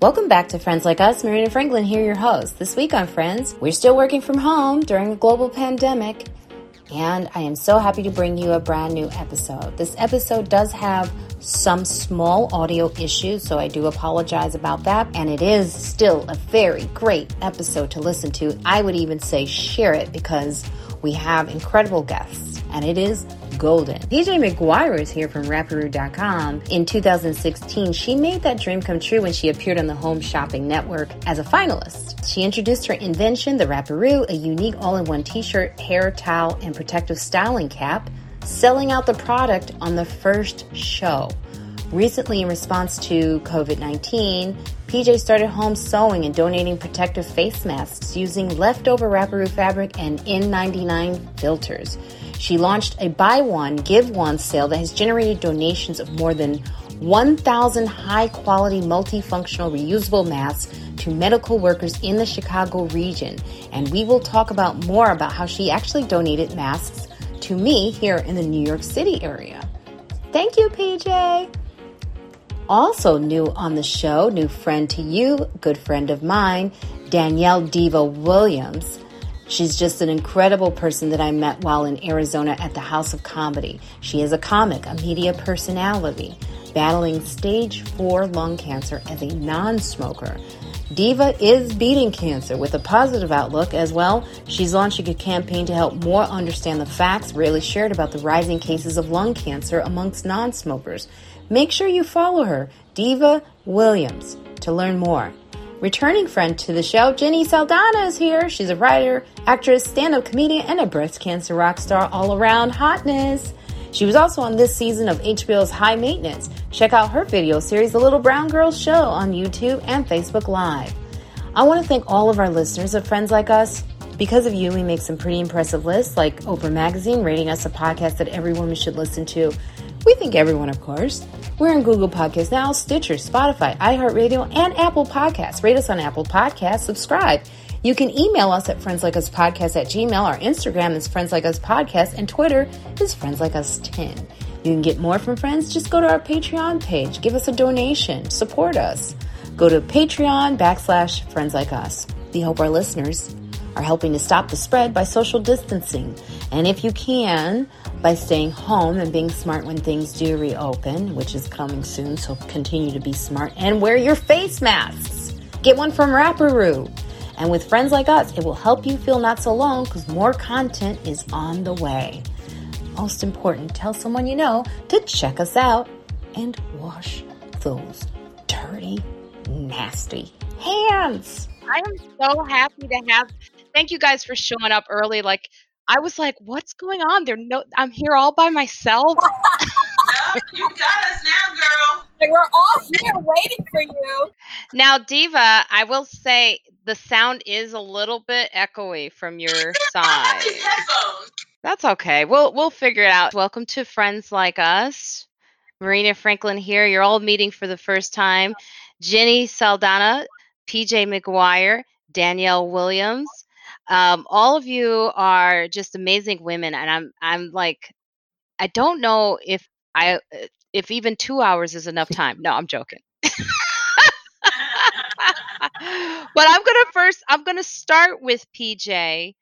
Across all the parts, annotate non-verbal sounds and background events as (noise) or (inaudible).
Welcome back to Friends Like Us. Marina Franklin here, your host. This week on Friends, we're still working from home during a global pandemic, and I am so happy to bring you a brand new episode. This episode does have some small audio issues, so I do apologize about that. And it is still a very great episode to listen to. I would even say share it because we have incredible guests, and it is golden. PJ McGuire is here from Wrapperoo.com. In 2016, she made that dream come true when she appeared on the Home Shopping Network as a finalist. She introduced her invention, the Wrapperoo, a unique all-in-one t-shirt, hair towel, and protective styling cap, selling out the product on the first show. Recently, in response to COVID 19, PJ started home sewing and donating protective face masks using leftover Wrapperoo fabric and N99 filters. She launched a buy one, give one sale that has generated donations of more than 1,000 high quality multifunctional reusable masks to medical workers in the Chicago region. And we will talk about more about how she actually donated masks to me here in the New York City area. Thank you, PJ. Also, new on the show, new friend to you, good friend of mine, Danielle Diva Williams. She's just an incredible person that I met while in Arizona at the House of Comedy. She is a comic, a media personality, battling stage 4 lung cancer as a non smoker. Diva is beating cancer with a positive outlook as well. She's launching a campaign to help more understand the facts rarely shared about the rising cases of lung cancer amongst non smokers. Make sure you follow her, Diva Williams, to learn more. Returning friend to the show, Jenny Saldana is here. She's a writer, actress, stand up comedian, and a breast cancer rock star all around hotness. She was also on this season of HBO's High Maintenance. Check out her video series, The Little Brown Girls Show, on YouTube and Facebook Live. I want to thank all of our listeners of Friends Like Us. Because of you, we make some pretty impressive lists, like Oprah Magazine rating us a podcast that every woman should listen to. We think everyone, of course. We're on Google Podcasts now, Stitcher, Spotify, iHeartRadio, and Apple Podcasts. Rate us on Apple Podcasts, subscribe. You can email us at friendslikeUspodcast at gmail. Our Instagram is Friends Like Us Podcast, and Twitter is Friends Like Us 10. You can get more from friends. Just go to our Patreon page. Give us a donation. Support us. Go to Patreon backslash Friends Like Us. We hope our listeners are helping to stop the spread by social distancing. And if you can, by staying home and being smart when things do reopen, which is coming soon, so continue to be smart and wear your face masks. Get one from Wrapperoo. And with friends like us, it will help you feel not so alone because more content is on the way. Most important, tell someone you know to check us out and wash those dirty, nasty hands. I am so happy to have. Thank you guys for showing up early. Like I was like, what's going on? There no I'm here all by myself. (laughs) you got us now, girl. Like, we're all here waiting for you. Now, Diva, I will say the sound is a little bit echoey from your side. That's okay. We'll we'll figure it out. Welcome to Friends Like Us. Marina Franklin here. You're all meeting for the first time. Jenny Saldana, PJ McGuire, Danielle Williams, um, all of you are just amazing women, and I'm I'm like, I don't know if I uh, if even two hours is enough time. No, I'm joking. (laughs) but I'm gonna first I'm gonna start with PJ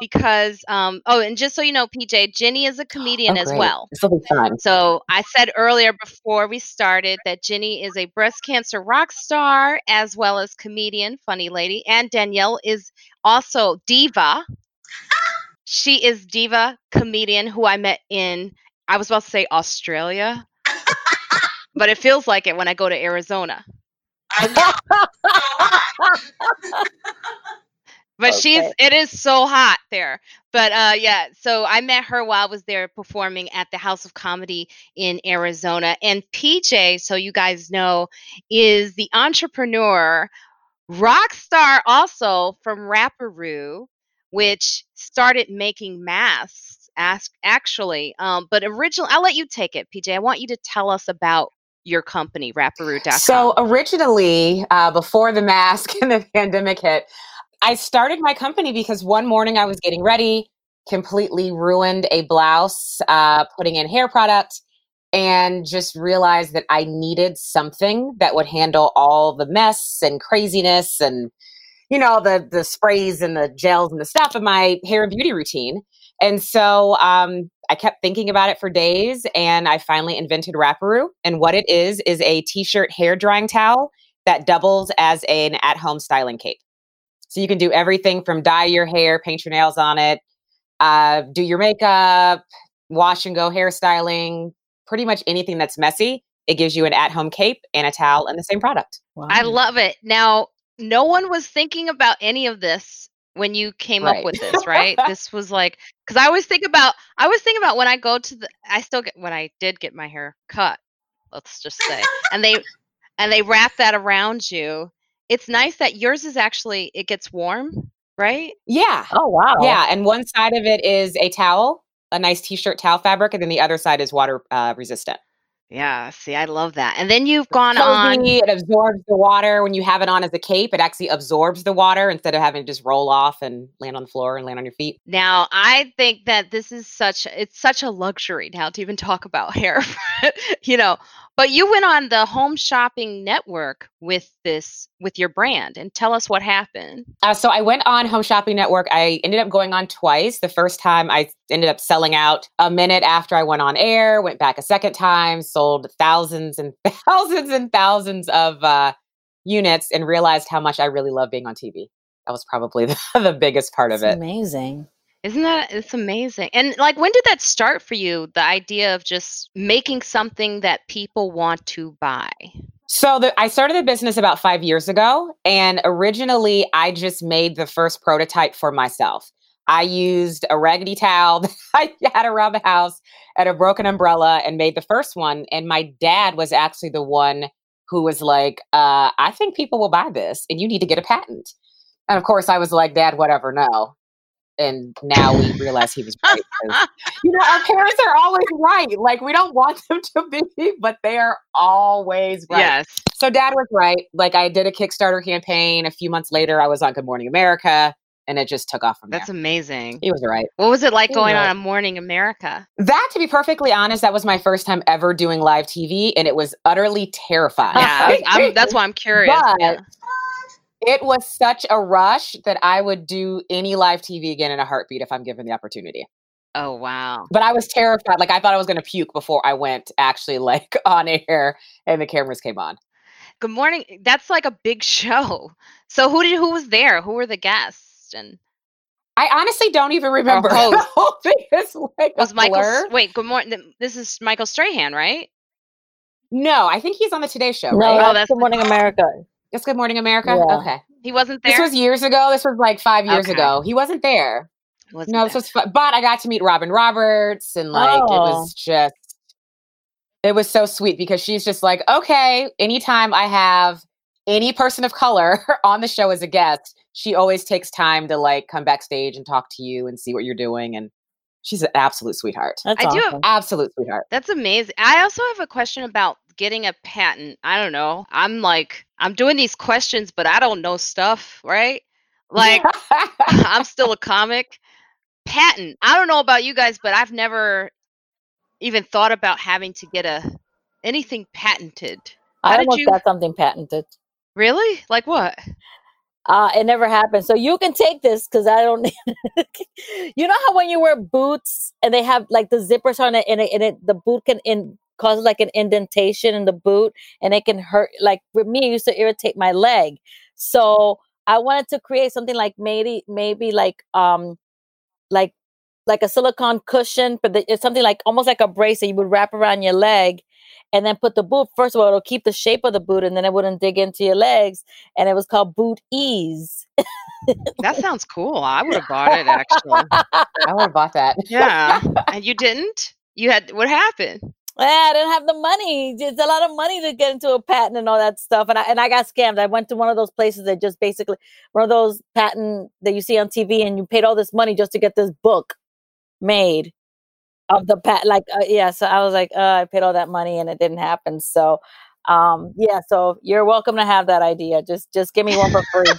because um oh and just so you know PJ Jenny is a comedian oh, as well. This will be fun. So I said earlier before we started that Jenny is a breast cancer rock star as well as comedian, funny lady, and Danielle is also diva. She is diva comedian who I met in I was about to say Australia. but it feels like it when I go to Arizona. (laughs) (laughs) But okay. she's it is so hot there. But uh yeah, so I met her while I was there performing at the House of Comedy in Arizona. And PJ, so you guys know, is the entrepreneur, rock star also from Wrapperoo, which started making masks ask actually. Um, but originally I'll let you take it, PJ. I want you to tell us about your company, Wrapperoo.com. So originally, uh, before the mask (laughs) and the pandemic hit, I started my company because one morning I was getting ready, completely ruined a blouse, uh, putting in hair product, and just realized that I needed something that would handle all the mess and craziness and you know the the sprays and the gels and the stuff of my hair and beauty routine. And so um, I kept thinking about it for days, and I finally invented Wrapperoo. And what it is is a t-shirt hair drying towel that doubles as an at-home styling cape. So you can do everything from dye your hair, paint your nails on it, uh, do your makeup, wash and go hairstyling, pretty much anything that's messy. It gives you an at-home cape and a towel and the same product. Wow. I love it. Now, no one was thinking about any of this when you came Right. up with this, (laughs) right? this was like because I always think about I always think about when I go to the I still get when I did get my hair cut, let's just say, and they and they wrap that around you. It's nice that yours is actually it gets warm, right? Yeah. Oh wow. Yeah. And one side of it is a towel, a nice t-shirt towel fabric, and then the other side is water uh, resistant. Yeah. See, I love that. And then you've gone on. Cozy, It absorbs the water. When you have it on as a cape, it actually absorbs the water instead of having to just roll off and land on the floor and land on your feet. Now, I think that this is such it's such a luxury now to even talk about hair, (laughs) you know. But you went on the home shopping network with this with your brand and tell us what happened. Uh, so I went on Home Shopping Network. I ended up going on twice. The first time I ended up selling out a minute after I went on air, went back a second time, sold thousands and (laughs) thousands and thousands of uh, units, and realized how much I really love being on TV. That was probably (laughs) the, the biggest part of it. amazing. Isn't that it's amazing? And like when did that start for you? The idea of just making something that people want to buy. So the, I started the business about five years ago, and originally I just made the first prototype for myself. I used a raggedy towel (laughs) that I had around the house and a broken umbrella and made the first one. And my dad was actually the one who was like, uh, I think people will buy this and you need to get a patent. And of course, I was like, Dad, whatever, no. And now we realize he was right. (laughs) you know, our parents are always right. Like, we don't want them to be, but they are always right. Yes. So dad was right. Like I did a Kickstarter campaign. A few months later, I was on Good Morning America, and it just took off from That's there. amazing. He was right. What was it like He going on right. a Morning America? That, to be perfectly honest, that was my first time ever doing live TV, and it was utterly terrifying. Yeah, (laughs) I'm, that's why I'm curious. But yeah. It was such a rush that I would do any live TV again in a heartbeat if I'm given the opportunity. Oh wow. But I was terrified. Like I thought I was going to puke before I went actually like (laughs) on air and the cameras came on. Good morning. Eh, that's like a big (laughs) show. So who did who was there? Who were the guests? And I honestly don't even oh, remember. (laughs) The oh. whole thing is like was a Michael? blur. Wait, good morning. This is Michael Strahan, right? No, I think he's on the Today Show, No, right? Oh, that's that's Good Morning America. It's Good Morning America. Yeah. Okay, He wasn't there. this was years ago. This was like five years Okay. ago. He wasn't there. Wasn't no, this was, fu- but I got to meet Robin Roberts, and like it Oh. was just, it was so sweet because she's just like, okay, anytime I have any person of color (laughs) on the show as a guest, she always takes time to like come backstage and talk to you and see what you're doing, and she's an absolute sweetheart. That's I do have- Absolute sweetheart. That's amazing. I also have a question about getting a patent. I don't know. I'm like I'm doing these questions, but I don't know stuff, right? Like (laughs) I'm still a (laughs) comic. Patent. I don't know about you guys, but I've never even thought about having to get a anything patented. How I almost you- got something patented. Really? Like what? Uh, it never happened. So you can take this because I don't. (laughs) you know how when you wear boots and they have like the zippers on it, and it, and it the boot can in cause like an indentation in the boot, and it can hurt. Like for me, it used to irritate my leg. So I wanted to create something like maybe maybe like um like like a silicone cushion, but the, it's something like almost like a brace that you would wrap around your leg. And then put the boot. First of all, it'll keep the shape of the boot, and then it wouldn't dig into your legs and it was called Boot Ease. That sounds cool. I would have bought it actually. (laughs) I would have bought that. Yeah. and you didn't? You had what happened? Yeah, I didn't have the money. It's a lot of money to get into a patent and all that stuff. And I and I got scammed. I went to one of those places that just basically one of those patent that you see on TV, and you paid all this money just to get this book made of the pat. Like, uh, yeah. So I was like, uh, I paid all that money, and it didn't happen. So, um, yeah. So you're welcome to have that idea. Just just give me one for free.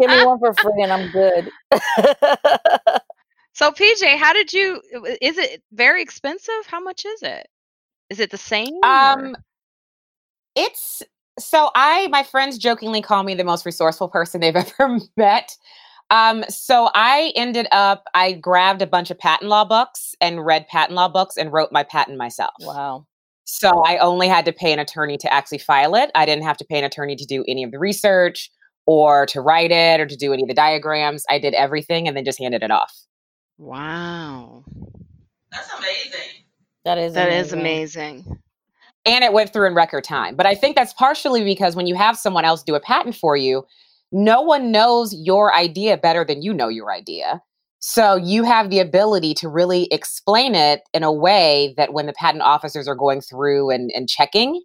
give me one for free, and I'm good. (laughs) So PJ, how did you is it very expensive? How much is it? Is it the same? Um, it's so I my friends jokingly call me the most resourceful person they've (laughs) ever met. Um, so I ended up I grabbed a bunch of patent law books and read patent law books and wrote my patent myself. Wow. So I only had to pay an attorney to actually file it. I didn't have to pay an attorney to do any of the research or to write it or to do any of the diagrams. I did everything and then just handed it off. Wow. That's amazing. That is That is amazing. and it went through in record time. But I think that's partially because when you have someone else do a patent for you, no one knows your idea better than you know your idea. So you have the ability to really explain it in a way that when the patent officers are going through and, and checking,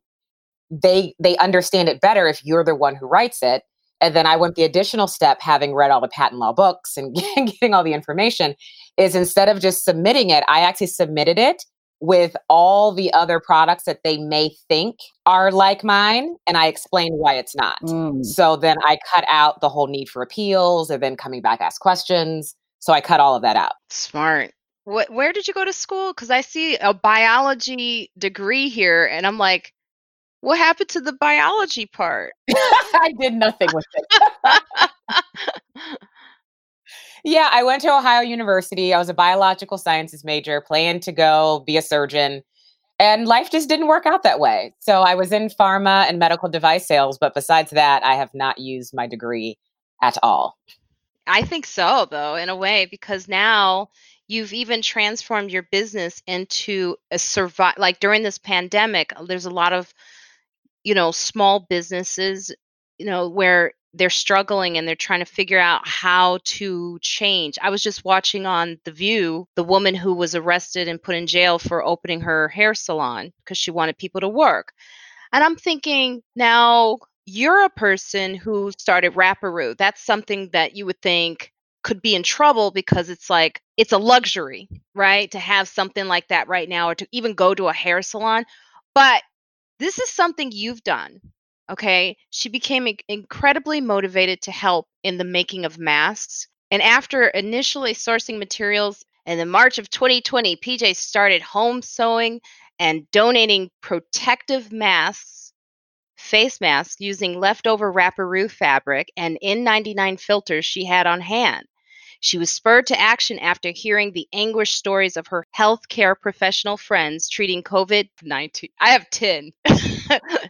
they they understand it better if you're the one who writes it. And then I went the additional step, having read all the patent law books and (laughs) getting all the information, is instead of just submitting it, I actually submitted it with all the other products that they may think are like mine and I explained why it's not. Mm. So then I cut out the whole need for appeals and then coming back ask questions. So I cut all of that out. Smart. What, where did you go to school? Because I see a biology degree here, and I'm like, what happened to the biology part? (laughs) I did nothing with it. yeah, I went to Ohio University. I was a biological sciences major, planned to go be a surgeon. And life just didn't work out that way. So I was in pharma and medical device sales, but besides that, I have not used my degree at all. I think so, though, in a way, because now you've even transformed your business into a survive. Like during this pandemic, there's a lot of, you know, small businesses, you know, where they're struggling and they're trying to figure out how to change. I was just watching on The View the woman who was arrested and put in jail for opening her hair salon because she wanted people to work. And I'm thinking, now you're a person who started Wrapperoo. That's something that you would think could be in trouble because it's like it's a luxury, right? To have something like that right now or to even go to a hair salon. But this is something you've done. Okay. She became incredibly motivated to help in the making of masks. And after initially sourcing materials in the March of 2020, PJ started home sewing and donating protective masks, face masks, using leftover Wrapperoo fabric and N99 filters she had on hand. She was spurred to action after hearing the anguished stories of her healthcare professional friends treating COVID 19. I have 10. (laughs)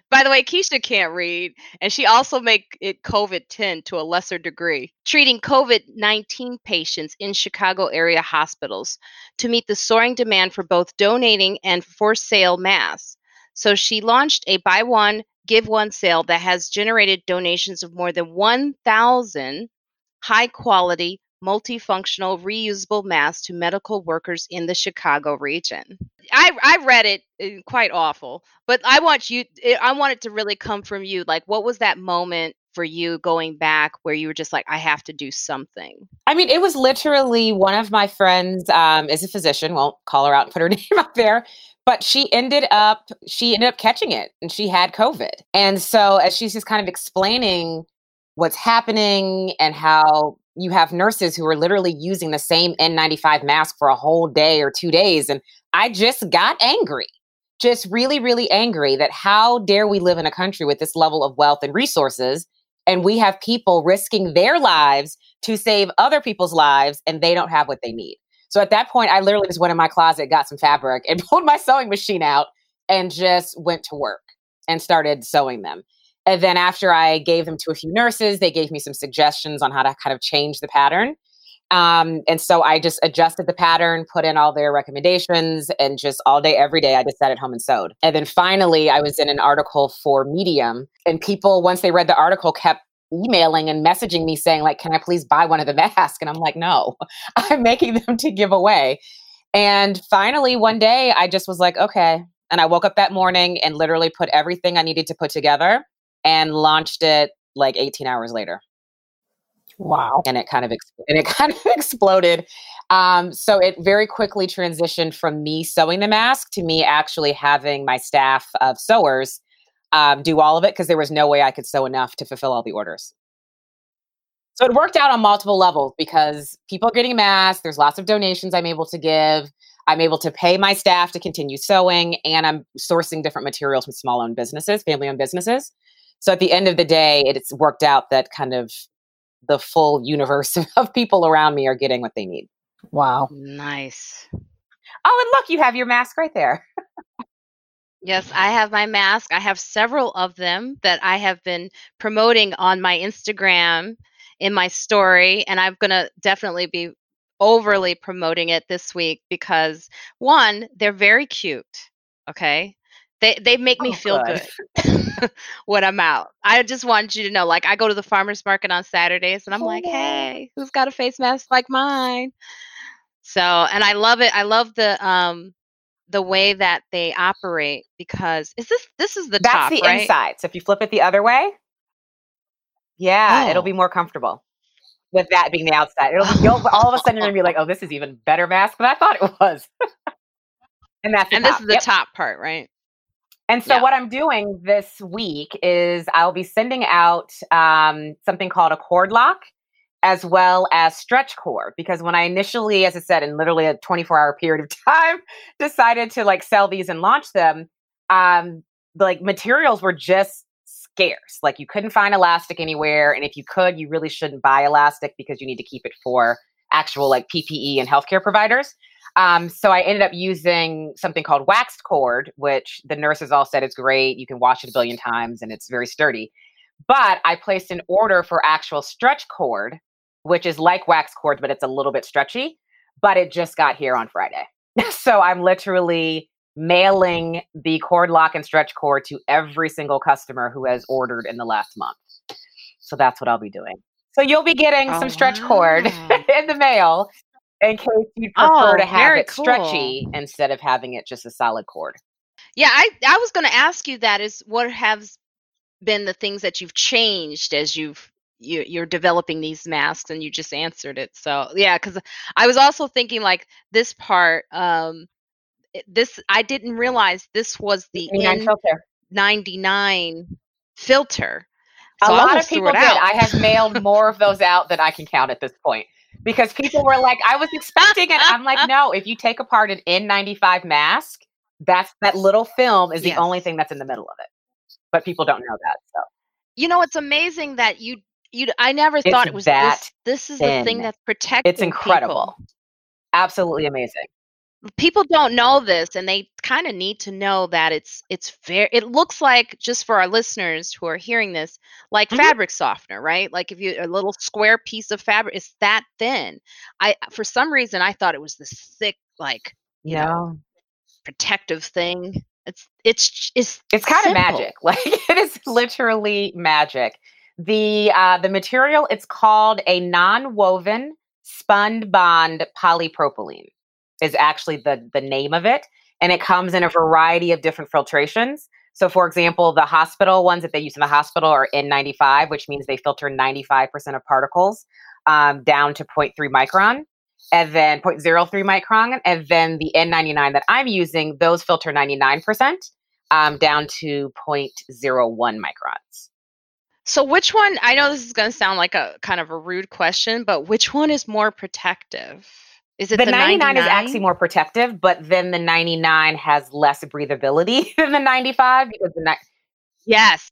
By the way, Keisha can't read, and she also make it COVID 10 to a lesser degree, treating COVID 19 patients in Chicago area hospitals to meet the soaring demand for both donating and for sale masks. So she launched a buy one, give one sale that has generated donations of more than 1,000 high quality, multifunctional, reusable masks to medical workers in the Chicago region. I, I read it uh, quite awful, but I want you, eh, I want it to really come from you. Like, what was that moment for you going back where you were just like, I have to do something? I mean, it was literally one of my friends um, is a physician. Won't call her out and put her (laughs) name up there, but she ended up she ended up catching it and she had COVID. And so as she's just kind of explaining what's happening and how you have nurses who are literally using the same N95 mask for a whole day or two days. And I just got angry, just really, really angry that how dare we live in a country with this level of wealth and resources and we have people risking their lives to save other people's lives and they don't have what they need. So at that point, I literally just went in my closet, got some fabric, (laughs) and pulled my sewing machine out and just went to work and started sewing them. And then after I gave them to a few nurses, they gave me some suggestions on how to kind of change the pattern. Um, and so I just adjusted the pattern, put in all their recommendations, and just all day, every day, I just sat at home and sewed. And then finally, I was in an article for Medium, and people, once they read the article, kept emailing and messaging me saying, like, can I please buy one of the masks? And I'm like, no, (laughs) I'm making them to give away. And finally, one day, I just was like, okay. And I woke up that morning and literally put everything I needed to put together and launched it like 18 hours later Wow. and it kind of ex- and it (laughs) kind of exploded. Um, so it very quickly transitioned from me sewing the mask to me actually having my staff of sewers um, do all of it because there was no way I could sew enough to fulfill all the orders. So it worked out on multiple levels because people are getting masks. There's lots of donations I'm able to give. I'm able to pay my staff to continue sewing, and I'm sourcing different materials from small owned businesses, family owned businesses. So at the end of the day, it's worked out that kind of the full universe (laughs) of people around me are getting what they need. Wow. Nice. Oh, and look, you have your mask right there. Yes, I have my mask. I have several of them that I have been promoting on my Instagram in my story, and I'm going to definitely be overly promoting it this week because one, they're very cute. Okay. They they make me Oh, feel good. good (laughs) (laughs) when I'm out. I just want you to know, like I go to the farmers market on Saturdays and I'm like, Oh. hey, who's got a face mask like mine? So and I love it. I love the um the way that they operate because is this this is the That's top, the right? inside. So if you flip it the other way, yeah, it'll Oh. be more comfortable. With that being the outside, it'll be, you'll, all of a sudden you're gonna be like, (laughs) "Oh, this is even better mask than I thought it was." and that's And this is the Yep. top part, right? And so, Yeah. what I'm doing this week is I'll be sending out um, something called a cord lock as well as stretch cord. Because when I initially, as I said, in literally a 24 hour period of (laughs) time, decided to like sell these and launch them, um, like materials were just scarce. Like you couldn't find elastic anywhere. And if you could, you really shouldn't buy elastic because you need to keep it for actual like PPE and healthcare providers. Um, so I ended up using something called waxed cord, which the nurses all said it's great. You can wash it a billion times and it's very sturdy. But I placed an order for actual stretch cord, which is like wax cord, but it's a little bit stretchy. But it just got here on Friday. (laughs) so I'm literally mailing the cord lock and stretch cord to every single customer who has ordered in the last month. So that's what I'll be doing. So you'll be getting Oh, some stretch cord (laughs) in the mail in case you prefer Oh, to have it stretchy instead of having it just a solid cord. Yeah, I I was going to ask you that is what has been the things that you've changed as you've you, you're developing these masks and you just answered it. So, yeah, cuz I was also thinking like this part um this I didn't realize this was the 99 filter. N99 filter. A So I lot of people did. I have mailed more of those out than I can count at this point because people were like, I was expecting it. I'm like, (laughs) no, if you take apart an N95 mask, that's that little film is the Yes. only thing that's in the middle of it. But people don't know that. So You know, it's amazing that you you I never thought it was that this this is the thing thin. that's protecting it's incredible. people. Absolutely amazing. People don't know this and they kind of need to know that it's it's very it looks like just for our listeners who are hearing this like Mhm. fabric softener right like if you a little square piece of fabric it's that thin i for some reason i thought it was this thick like you know protective thing it's it's it's It's kind of magic. (laughs) Like it is literally magic. The uh the material it's called a non-woven spun bond polypropylene is actually the the name of it and it comes in a variety of different filtrations. So for example, the hospital ones that they use in the hospital are N95, which means they filter 95% of particles um, down to 0.3 micron and then 0.03 micron and then the N99 that I'm using, those filter 99% um, down to 0.01 microns. so which one i know this is going to sound like a kind of a rude question but which one is more protective is it The, the, 99, is actually more protective, but then the 99 has less breathability (laughs) than the 95 because the ni- yes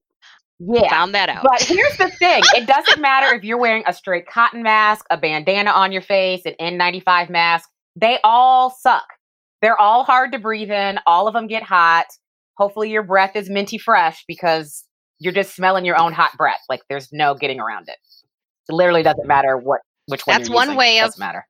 yeah. found that out But here's the thing it doesn't matter if you're wearing a straight cotton mask, a bandana on your face, an N95 mask, they all suck. They're all hard to breathe in. All of them get hot. Hopefully, your breath is minty fresh because you're just smelling your own hot breath. Like, there's no getting around it. It literally doesn't matter what which one That's one using. way of doesn't matter.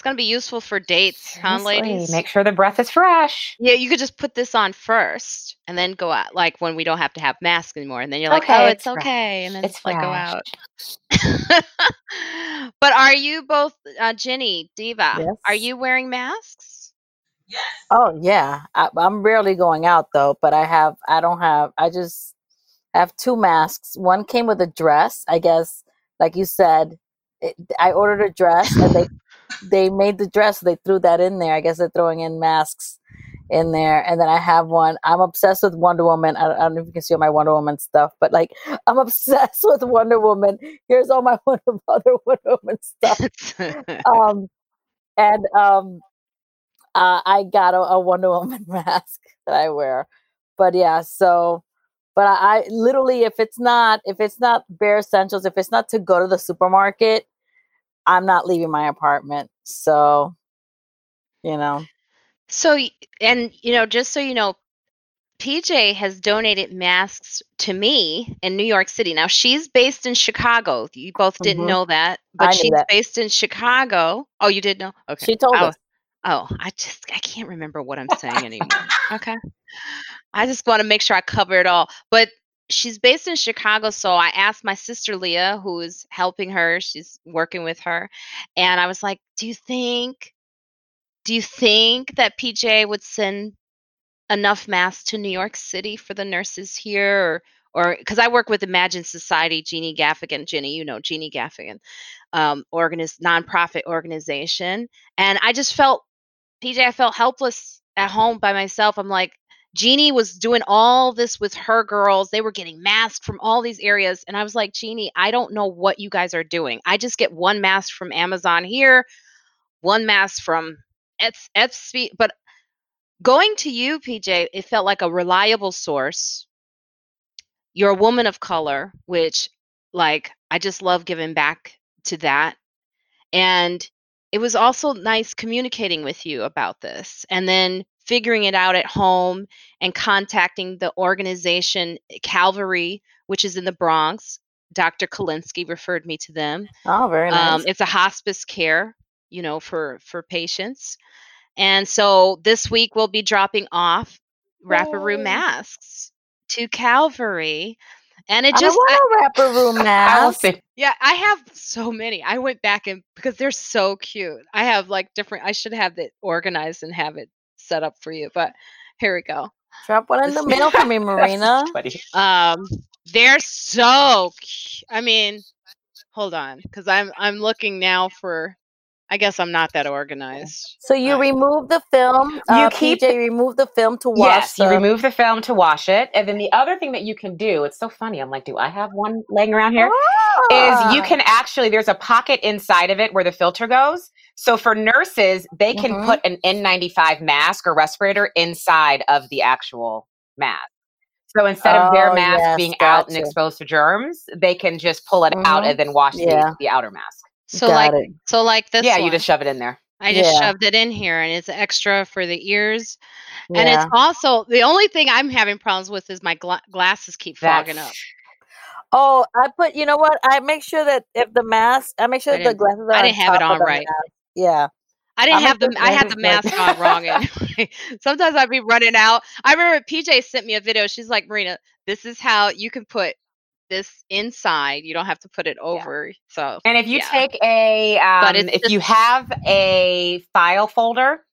It's gonna be useful for dates, huh, ladies? Make sure the breath is fresh. yeah, you could just put this on first and then go out, like when we don't have to have masks anymore, and then you're like, Okay, oh, it's it's okay, and then It's it's like go out. (laughs) but are you both, uh, Jenny, Diva? Are you wearing masks? Yes. Oh yeah, I, I'm rarely going out though, but I have. I don't have. I just have two masks. One came with a dress. I guess, like you said, it, I ordered a dress and they (laughs) they made the dress. They threw that in there. I guess they're throwing in masks in there. And then I have one. I'm obsessed with Wonder Woman. I, I don't know if you can see all my Wonder Woman stuff, but like I'm obsessed (laughs) with Wonder Woman. Here's all my (laughs) Wonder, other Wonder Woman stuff um, and um, uh, I got a, a Wonder Woman (laughs) mask that I wear. But yeah, so but I, I literally if it's not if it's not bare essentials, if it's not to go to the supermarket, I'm not leaving my apartment. So, you know. So, and you know, just so you know, PJ has donated masks to me in New York City. Now she's based in Chicago. You both didn't Mhm. know that, but she's that. based in Chicago. Oh, you did know? Okay. She told I us. Oh, I just I can't remember what I'm saying anymore. Okay. I just want to make sure I cover it all. But she's based in Chicago, so I asked my sister Leah, who is helping her, she's working with her, and I was like, "Do you think do you think that PJ would send enough masks to New York City for the nurses here or because I work with Imagine Society, Jeannie Gaffigan, Jenny, you know Jeannie Gaffigan, um, organiz- nonprofit organization, and I just felt PJ, I felt helpless at home by myself. I'm like, Jeannie was doing all this with her girls. They were getting masks from all these areas. And I was like, Jeannie, I don't know what you guys are doing. I just get one mask from Amazon here, one mask from Ets- Etsy. But going to you, PJ, it felt like a reliable source. You're a woman of color, which, like, I just love giving back to that. And it was also nice communicating with you about this and then figuring it out at home and contacting the organization Calvary, which is in the Bronx. Dr. Kalinsky referred me to them. Oh, very nice. Um, it's a hospice care, you know, for for patients. And so this week we'll be dropping off Yay. masks to Calvary. And it just I- want a Wrapperoo (laughs) mask. Yeah, I have so many. I went back and because they're so cute. I have like different I should have it organized and have it set up for you, but here we go. Drop one in the This- mail for me, (laughs) Marina. Um they're so cu- I mean, hold on cuz I'm I'm looking now for I guess I'm not that organized. So you Uh, remove the film. Uh, You keep- PJ, remove the film to wash. Yes, you remove the film to wash it, and then the other thing that you can do. It's so funny. I'm like, do I have one laying around here? Is you Ah. can actually there's a pocket inside of it where the filter goes. So for nurses, they can Mhm. put an N95 mask or respirator inside of the actual mask. So instead of their Oh, mask yes, being out and exposed to germs, they can just pull it out Mhm. and then wash Yeah. the, the outer mask. so Got like it. so like this yeah, you just shove it in there. I just Yeah. shoved it in here and it's extra for the ears. And it's also the only thing I'm having problems with is my gla- glasses keep fogging up. Oh, I put. You know what? I make sure that if the mask, I make sure I that the glasses are I didn't have it top of on the right. Yeah. I didn't I'm have the I had the mask on wrong anyway. (laughs) (laughs) Sometimes I'd be running out. I remember PJ sent me a video. She's like, Marina, this is how you can put this inside. You don't have to put it over. So And if you yeah. take a, um, But if you have a file folder,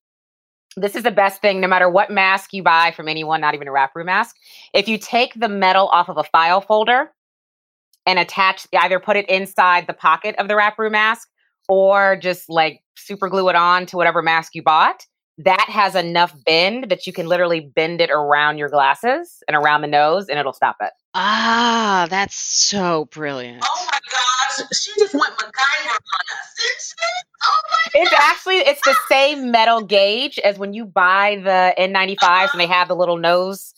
this is the best thing no matter what mask you buy from anyone, not even a Wrapperoo mask. If you take the metal off of a file folder and attach, either put it inside the pocket of the Wrapperoo mask or just like super glue it on to whatever mask you bought, that has enough bend that you can literally bend it around your glasses and around the nose and it'll stop it. Ah, that's so brilliant. Oh my gosh, she just went MacGyver on us. Oh my It's actually it's the same metal gauge as when you buy the N95s and they have the little nose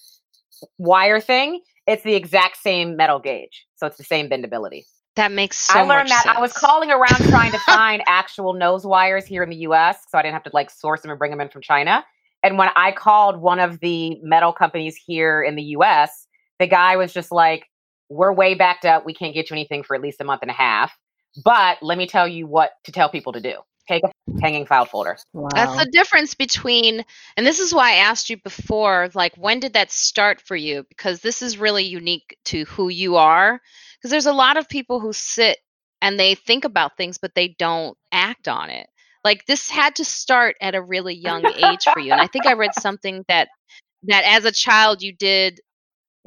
wire thing. It's the exact same metal gauge, so it's the same bendability. That makes so I learned that I was calling around trying to (laughs) find actual nose wires here in the U.S., so I didn't have to like source them and bring them in from China. And when I called one of the metal companies here in the U.S., the guy was just like, "We're way backed up. We can't get you anything for at least a month and a half." But let me tell you what to tell people to do: hanging file folder. Wow. That's the difference between, and this is why I asked you before, like, when did that start for you? Because this is really unique to who you are. Because there's a lot of people who sit and they think about things, but they don't act on it. Like, this had to start at a really young age for you. And I think I read something that, that as a child, you did.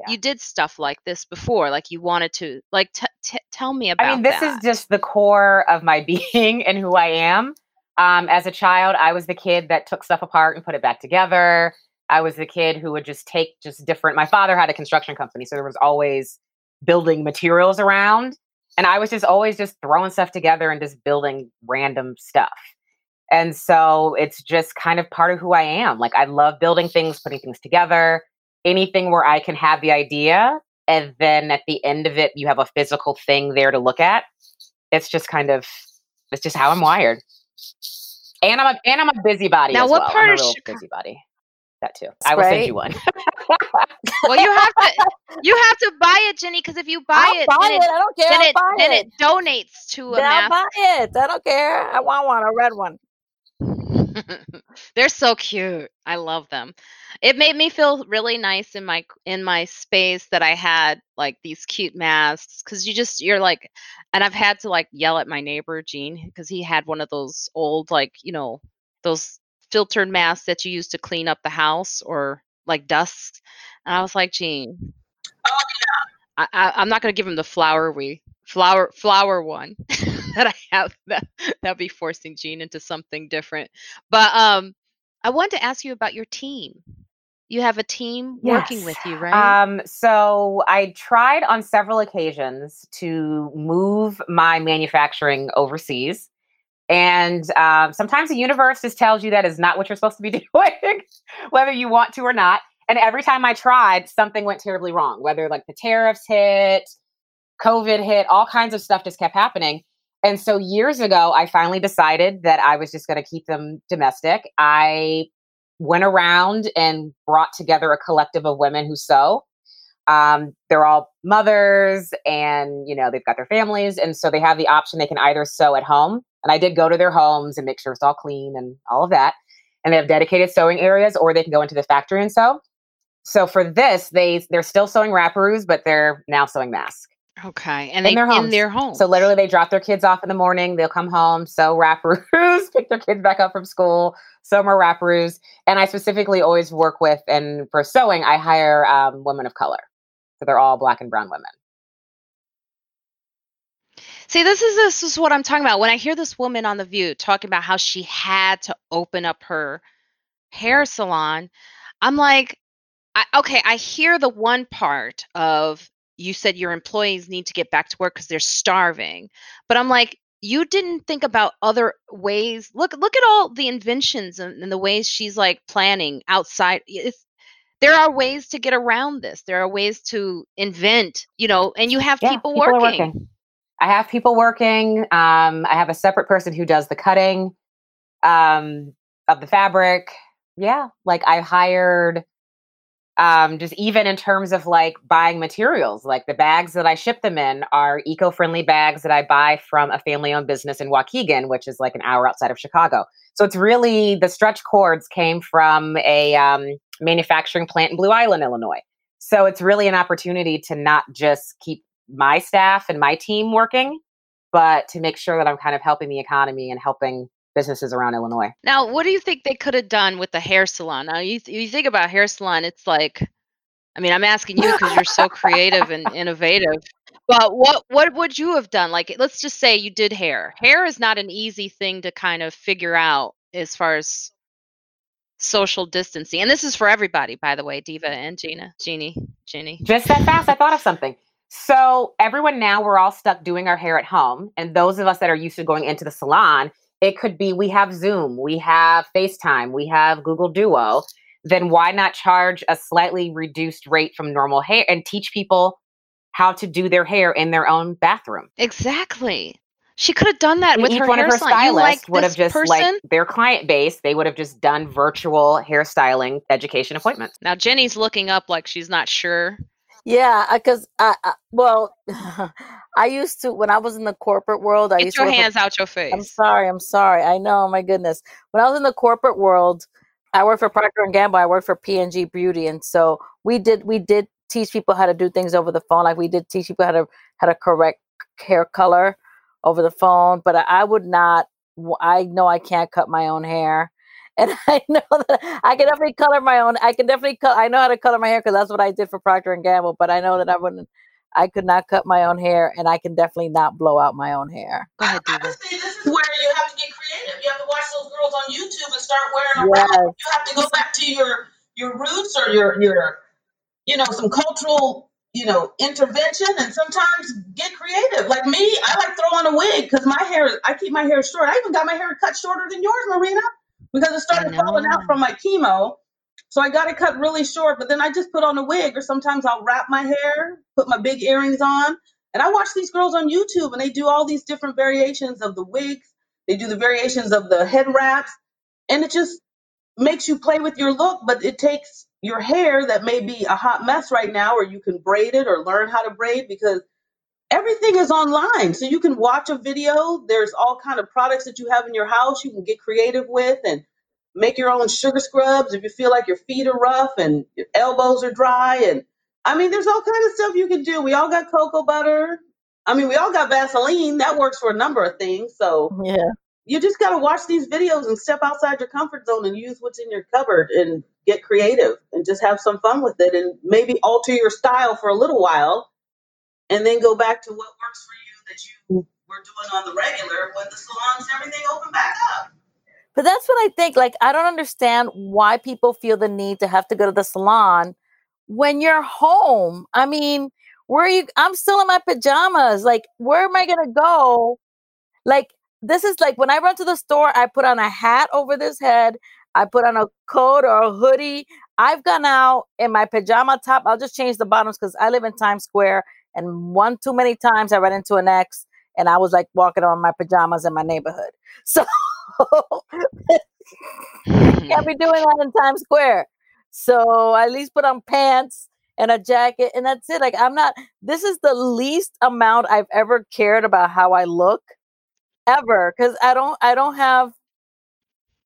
Yeah. You did stuff like this before, like you wanted to. Like, t- t- tell me about. I mean, this that. is just the core of my (laughs) being and who I am. Um, as a child, I was the kid that took stuff apart and put it back together. I was the kid who would just take just different. My father had a construction company, so there was always building materials around, and I was just always just throwing stuff together and just building random stuff. And so it's just kind of part of who I am. Like I love building things, putting things together, anything where I can have the idea and then at the end of it you have a physical thing there to look at. It's just kind of it's just how I'm wired. And I'm a and I'm a busybody. Now, as what well. part I'm a of Chicago- busybody. That too. I will send you one. (laughs) Well, you have to (laughs) you have to buy it, Jenny, because if you buy I'll it, buy then it. I don't care. then I'll it buy then it. it donates to a Then I'll buy it. I don't care. I want one. A red one. (laughs) They're so cute. I love them. It made me feel really nice in my in my space that I had like these cute masks cuz you just you're like and I've had to like yell at my neighbor Gene because he had one of those old like, you know, those filtered masks that you use to clean up the house or like dust. And I was like, Gene, Oh, I, I, I'm not going to give him the flowery flower flower one (laughs) that I have. That that'd be forcing Gene into something different. But um, I wanted to ask you about your team. You have a team working with you, right? Um, so I tried on several occasions to move my manufacturing overseas. And um, sometimes the universe just tells you that is not what you're supposed to be (laughs) doing, whether you want to or not. And every time I tried, something went terribly wrong, whether like the tariffs hit, COVID hit, all kinds of stuff just kept happening. And so years ago, I finally decided that I was just going to keep them domestic. I went around and brought together a collective of women who sew. Um, they're all mothers and, you know, they've got their families. And so they have the option they can either sew at home. And I did go to their homes and make sure it's all clean and all of that. And they have dedicated sewing areas or they can go into the factory and sew. So for this, they they're still sewing Wrapperoos, but they're now sewing masks. Okay, and in they their in homes. their home. So literally, they drop their kids off in the morning. They'll come home, sew Wrapperoos, (laughs) pick their kids back up from school, sew more Wrapperoos. And I specifically always work with, and for sewing, I hire um, women of color. So they're all black and brown women. See, this is this is what I'm talking about. When I hear this woman on the View talking about how she had to open up her hair salon, I'm like, I, okay, I hear the one part of you said your employees need to get back to work because they're starving, but I'm like, you didn't think about other ways. Look, look at all the inventions and, and the ways she's like planning outside. It's, there are ways to get around this. There are ways to invent, you know, and you have Yeah, people, people working. working. I have people working. Um, I have a separate person who does the cutting um, of the fabric. Yeah, like I hired. Um, just even in terms of like buying materials, like the bags that I ship them in are eco-friendly bags that I buy from a family-owned business in Waukegan, which is like an hour outside of Chicago. So it's really the stretch cords came from a um, manufacturing plant in Blue Island, Illinois. So it's really an opportunity to not just keep my staff and my team working, but to make sure that I'm kind of helping the economy and helping businesses around Illinois. Now, what do you think they could have done with the hair salon? Now, you you think about hair salon, it's like, I mean, I'm asking you because you're so creative and (laughs) innovative. But what what would you have done? Like, let's just say you did hair. Hair is not an easy thing to kind of figure out as far as social distancing. And this is for everybody, by the way, Diva and Gina, Jeannie, Jeannie. Just that fast, I thought of something. So everyone now we're all stuck doing our hair at home, and those of us that are used to going into the salon, it could be we have Zoom, we have FaceTime, we have Google Duo. Then why not charge a slightly reduced rate from normal hair and teach people how to do their hair in their own bathroom? Exactly. She could have done that And with each her one of her salon. You like stylists would have just person? like their client base, they would have just done virtual hairstyling education appointments. now Jenny's looking up like she's not sure. Yeah, uh, because I, uh, I uh, well, (laughs) I used to when I was in the corporate world. I Get used to your for hands out your face. I'm sorry. I'm sorry. I know. My goodness. When I was in the corporate world, I worked for Procter and Gamble. I worked for P and G Beauty, and so we did we did teach people how to do things over the phone. Like we did teach people how to how to correct hair color over the phone. But I, I would not. I know I can't cut my own hair. (laughs) And I know that I can definitely color my own. I can definitely cut. I know how to color my hair because that's what I did for Procter and Gamble. But I know that I wouldn't. I could not cut my own hair, and I can definitely not blow out my own hair. Go ahead, I would say this is where you have to get creative. You have to watch those girls on YouTube and start wearing a Yes. wrap. You have to go back to your your roots or your your you know some cultural you know, intervention and sometimes get creative. Like me, I like throw on a wig because my hair, I keep my hair short. I even got my hair cut shorter than yours, Marina, because it started falling out from my chemo. So I got it cut really short, but then I just put on a wig, or sometimes I'll wrap my hair, put my big earrings on. And I watch these girls on YouTube and they do all these different variations of the wigs. They do the variations of the head wraps. And it just makes you play with your look, but it takes your hair that may be a hot mess right now, or you can braid it or learn how to braid because everything is online. So you can watch a video. There's all kind of products that you have in your house you can get creative with and make your own sugar scrubs if you feel like your feet are rough and your elbows are dry. And I mean, there's all kind of stuff you can do. We all got cocoa butter. I mean, we all got Vaseline. That works for a number of things. So Yeah. you just got to watch these videos and step outside your comfort zone and use what's in your cupboard and get creative and just have some fun with it and maybe alter your style for a little while and then go back to what works for you that you were doing on the regular when the salons and everything open back up. But that's what I think. Like, I don't understand why people feel the need to have to go to the salon when you're home. I mean, where are you? I'm still in my pajamas. Like, where am I going to go? Like, this is like when I run to the store, I put on a hat over this head, I put on a coat or a hoodie. I've gone out in my pajama top. I'll just change the bottoms because I live in Times Square. And one too many times I ran into an ex and I was like walking on my pajamas in my neighborhood. (laughs) So (laughs) can't be doing that in Times Square. So I at least put on pants and a jacket, and that's it. Like I'm not. This is the least amount I've ever cared about how I look ever because I don't. I don't have.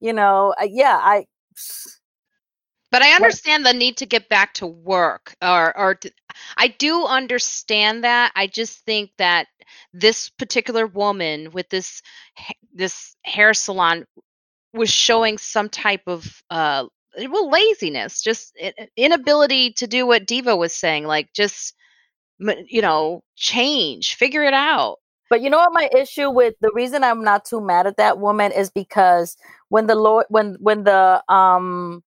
You know. Yeah. I. But I understand the need to get back to work, or or to, I do understand that. I just think that this particular woman with this this hair salon was showing some type of uh well laziness, just inability to do what Diva was saying, like just you know change, figure it out. But you know what my issue with the reason I'm not too mad at that woman is because when the Lord when when the um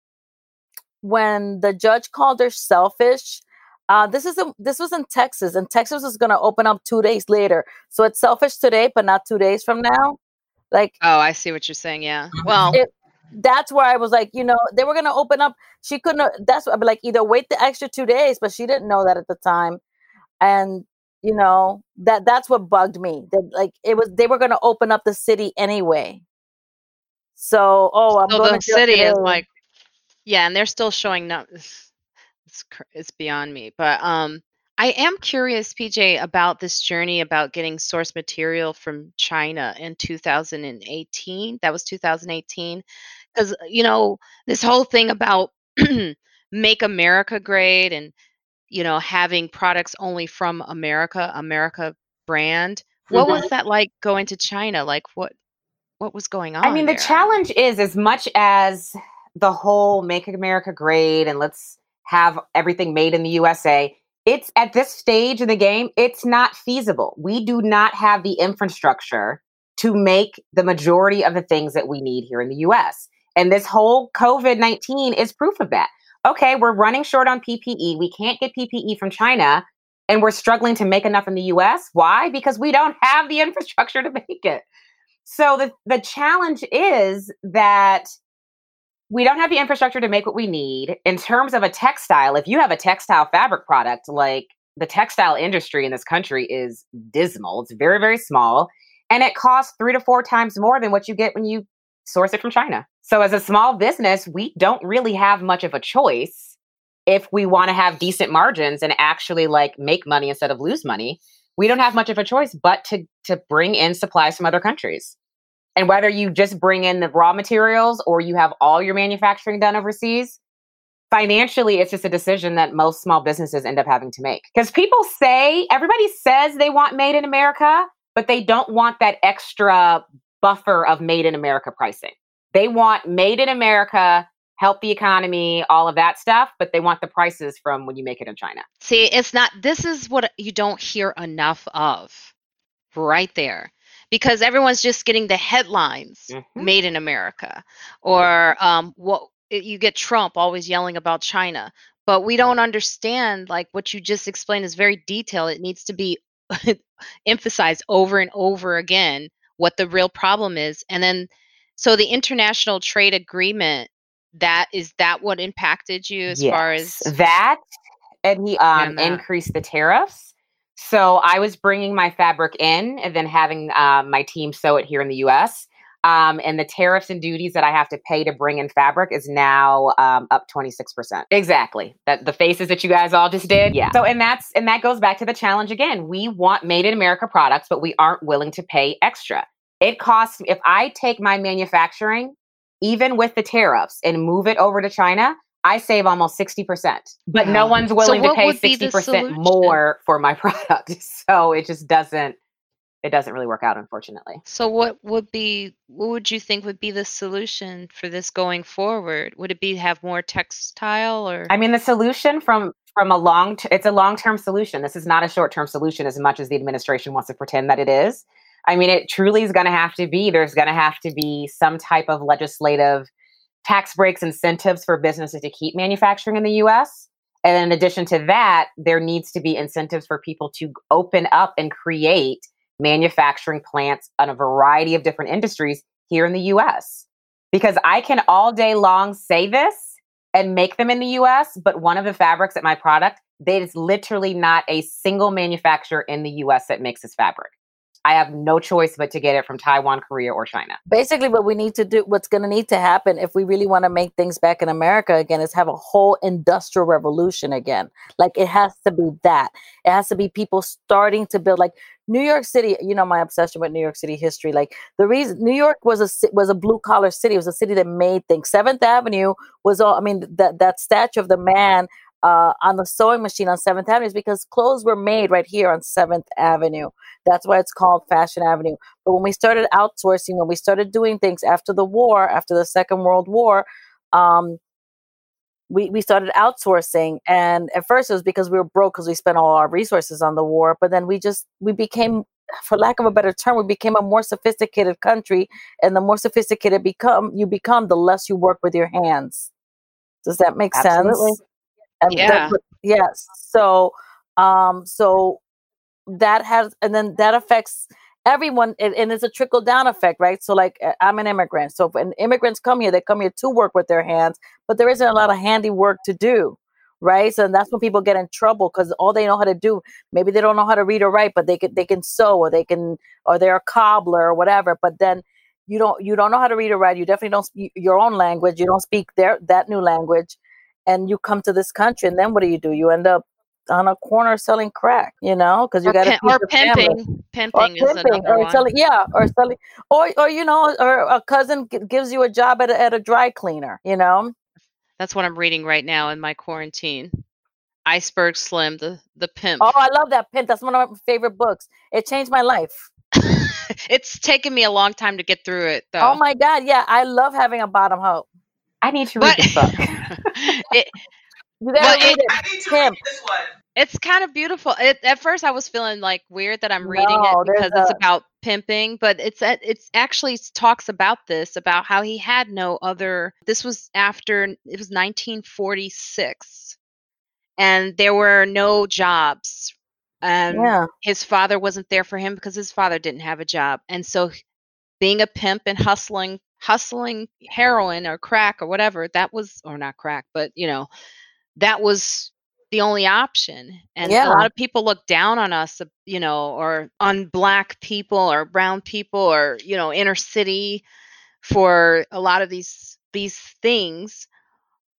when the judge called her selfish, uh this is a, this was in Texas and Texas is going to open up 2 days later. So it's selfish today but not 2 days from now. Like Oh, I see what you're saying. Yeah. Well, it that's where I was like, you know, they were gonna open up. She couldn't. That's what I'd be like, either wait the extra two days, but she didn't know that at the time, and you know that that's what bugged me. That like it was they were gonna open up the city anyway. So oh, I'm so going the to jail city is like Yeah, and they're still showing no it's it's beyond me. But um I am curious, PJ, about this journey about getting source material from China in 2018. That was 2018 because you know this whole thing about (clears throat) make America great and you know having products only from America, America brand. What Mhm. was that like going to China? Like what what was going on I mean, the challenge is as much as the whole make America great and let's have everything made in the USA, it's at this stage in the game, it's not feasible. We do not have the infrastructure to make the majority of the things that we need here in the US. And this whole COVID 19 is proof of that. Okay, we're running short on PPE. We can't get PPE from China, and we're struggling to make enough in the US. Why? Because we don't have the (laughs) infrastructure to make it. So the the challenge is that we don't have the infrastructure to make what we need in terms of a textile. If you have a textile fabric product, like the textile industry in this country is dismal. It's very very small and it costs 3 to 4 times more than what you get when you source it from China. So as a small business, we don't really have much of a choice if we want to have decent margins and actually like make money instead of lose money we don't have much of a choice but to to bring in supplies from other countries. And whether you just bring in the raw materials or you have all your manufacturing done overseas, financially it's just a decision that most small businesses end up having to make. Because people say, everybody says they want made in America, but they don't want that extra buffer of made in America pricing. They want made in America, help the economy, all of that stuff, but they want the prices from when you make it in China. See, it's not, this is what you don't hear enough of right there because everyone's just getting the headlines Mhm. made in America or um, what you get Trump always yelling about China. but we don't understand like what you just explained is very detailed. It needs to be (laughs) emphasized over and over again what the real problem is. And then so the international trade agreement that is that what impacted you as yes. far as that and he um, and increased the tariffs so i was bringing my fabric in and then having um, my team sew it here in the us um, and the tariffs and duties that I have to pay to bring in fabric is now um, up 26%. Exactly. That the faces that you guys all just did. Yeah. So and that's and that goes back to the challenge again. We want made in America products, but we aren't willing to pay extra. It costs if I take my manufacturing, even with the tariffs, and move it over to China, I save almost 60%. But no one's willing so to pay 60% more for my (laughs) product. So it just doesn't it doesn't really work out unfortunately. So what would be what would you think would be the solution for this going forward? Would it be have more textile or? I mean the solution from from a long t- it's a long-term solution. This is not a short-term solution as much as the administration wants to pretend that it is. I mean it truly is going to have to be there's going to have to be some type of legislative tax breaks incentives for businesses to keep manufacturing in the us and in addition to that there needs to be incentives for people to open up and create manufacturing plants on a variety of different industries here in the US. Because I can all day long say this and make them in the US, but one of the fabrics at my product, there's literally not a single manufacturer in the US that makes this fabric. I have no choice but to get it from Taiwan, Korea, or China. Basically, what we need to do, what's going to need to happen if we really want to make things back in America again, is have a whole industrial revolution again. Like it has to be that. It has to be people starting to build. Like New York City, you know, my obsession with New York City history. Like the reason New York was a was a blue collar city. It was a city that made things. Seventh Avenue was all. I mean, that that statue of the man uh, on the sewing machine on Seventh Avenue is because clothes were made right here on Seventh Avenue. That's why it's called Fashion Avenue. But when we started outsourcing, when we started doing things after the war, after the Second World War, um, we, we started outsourcing. And at first it was because we were broke because we spent all our resources on the war. But then we just, we became, for lack of a better term, we became a more sophisticated country. And the more sophisticated become you become, the less you work with your hands. Does that make Absolutely. sense? And yeah. yes. So, um, so that has, and then that affects everyone, and, and it's a trickle down effect, right? So, like, uh, I'm an immigrant. So, when immigrants come here, they come here to work with their hands, but there isn't a lot of handy work to do, right? So, that's when people get in trouble because all they know how to do, maybe they don't know how to read or write, but they can they can sew or they can or they're a cobbler or whatever. But then you don't you don't know how to read or write. You definitely don't speak your own language. You don't speak their that new language, and you come to this country, and then what do you do? You end up on a corner selling crack, you know, because you got to or pimping. Pimping is pimping, another or one. selling, yeah, or selling, or or you know, or a cousin g- gives you a job at a, at a dry cleaner, you know. That's what I'm reading right now in my quarantine. Iceberg Slim, the the pimp. Oh, I love that pimp. That's one of my favorite books. It changed my life. (laughs) it's taken me a long time to get through it, though. Oh my god, yeah, I love having a bottom hope I need to read But this book. (laughs) (laughs) it, You gotta Well, read it- it. I need to Pimp. read this one. it's kind of beautiful. It, at first, I was feeling like weird that I'm reading No, it because it's a- about pimping, but it's uh, it's actually talks about this about how he had no other. This was after it was 1946, and there were no jobs. And Yeah, his father wasn't there for him because his father didn't have a job, and so being a pimp and hustling hustling heroin or crack or whatever that was or not crack but you know that was the only option and a lot of people look down on us uh, you know or on black people or brown people or you know inner city for a lot of these these things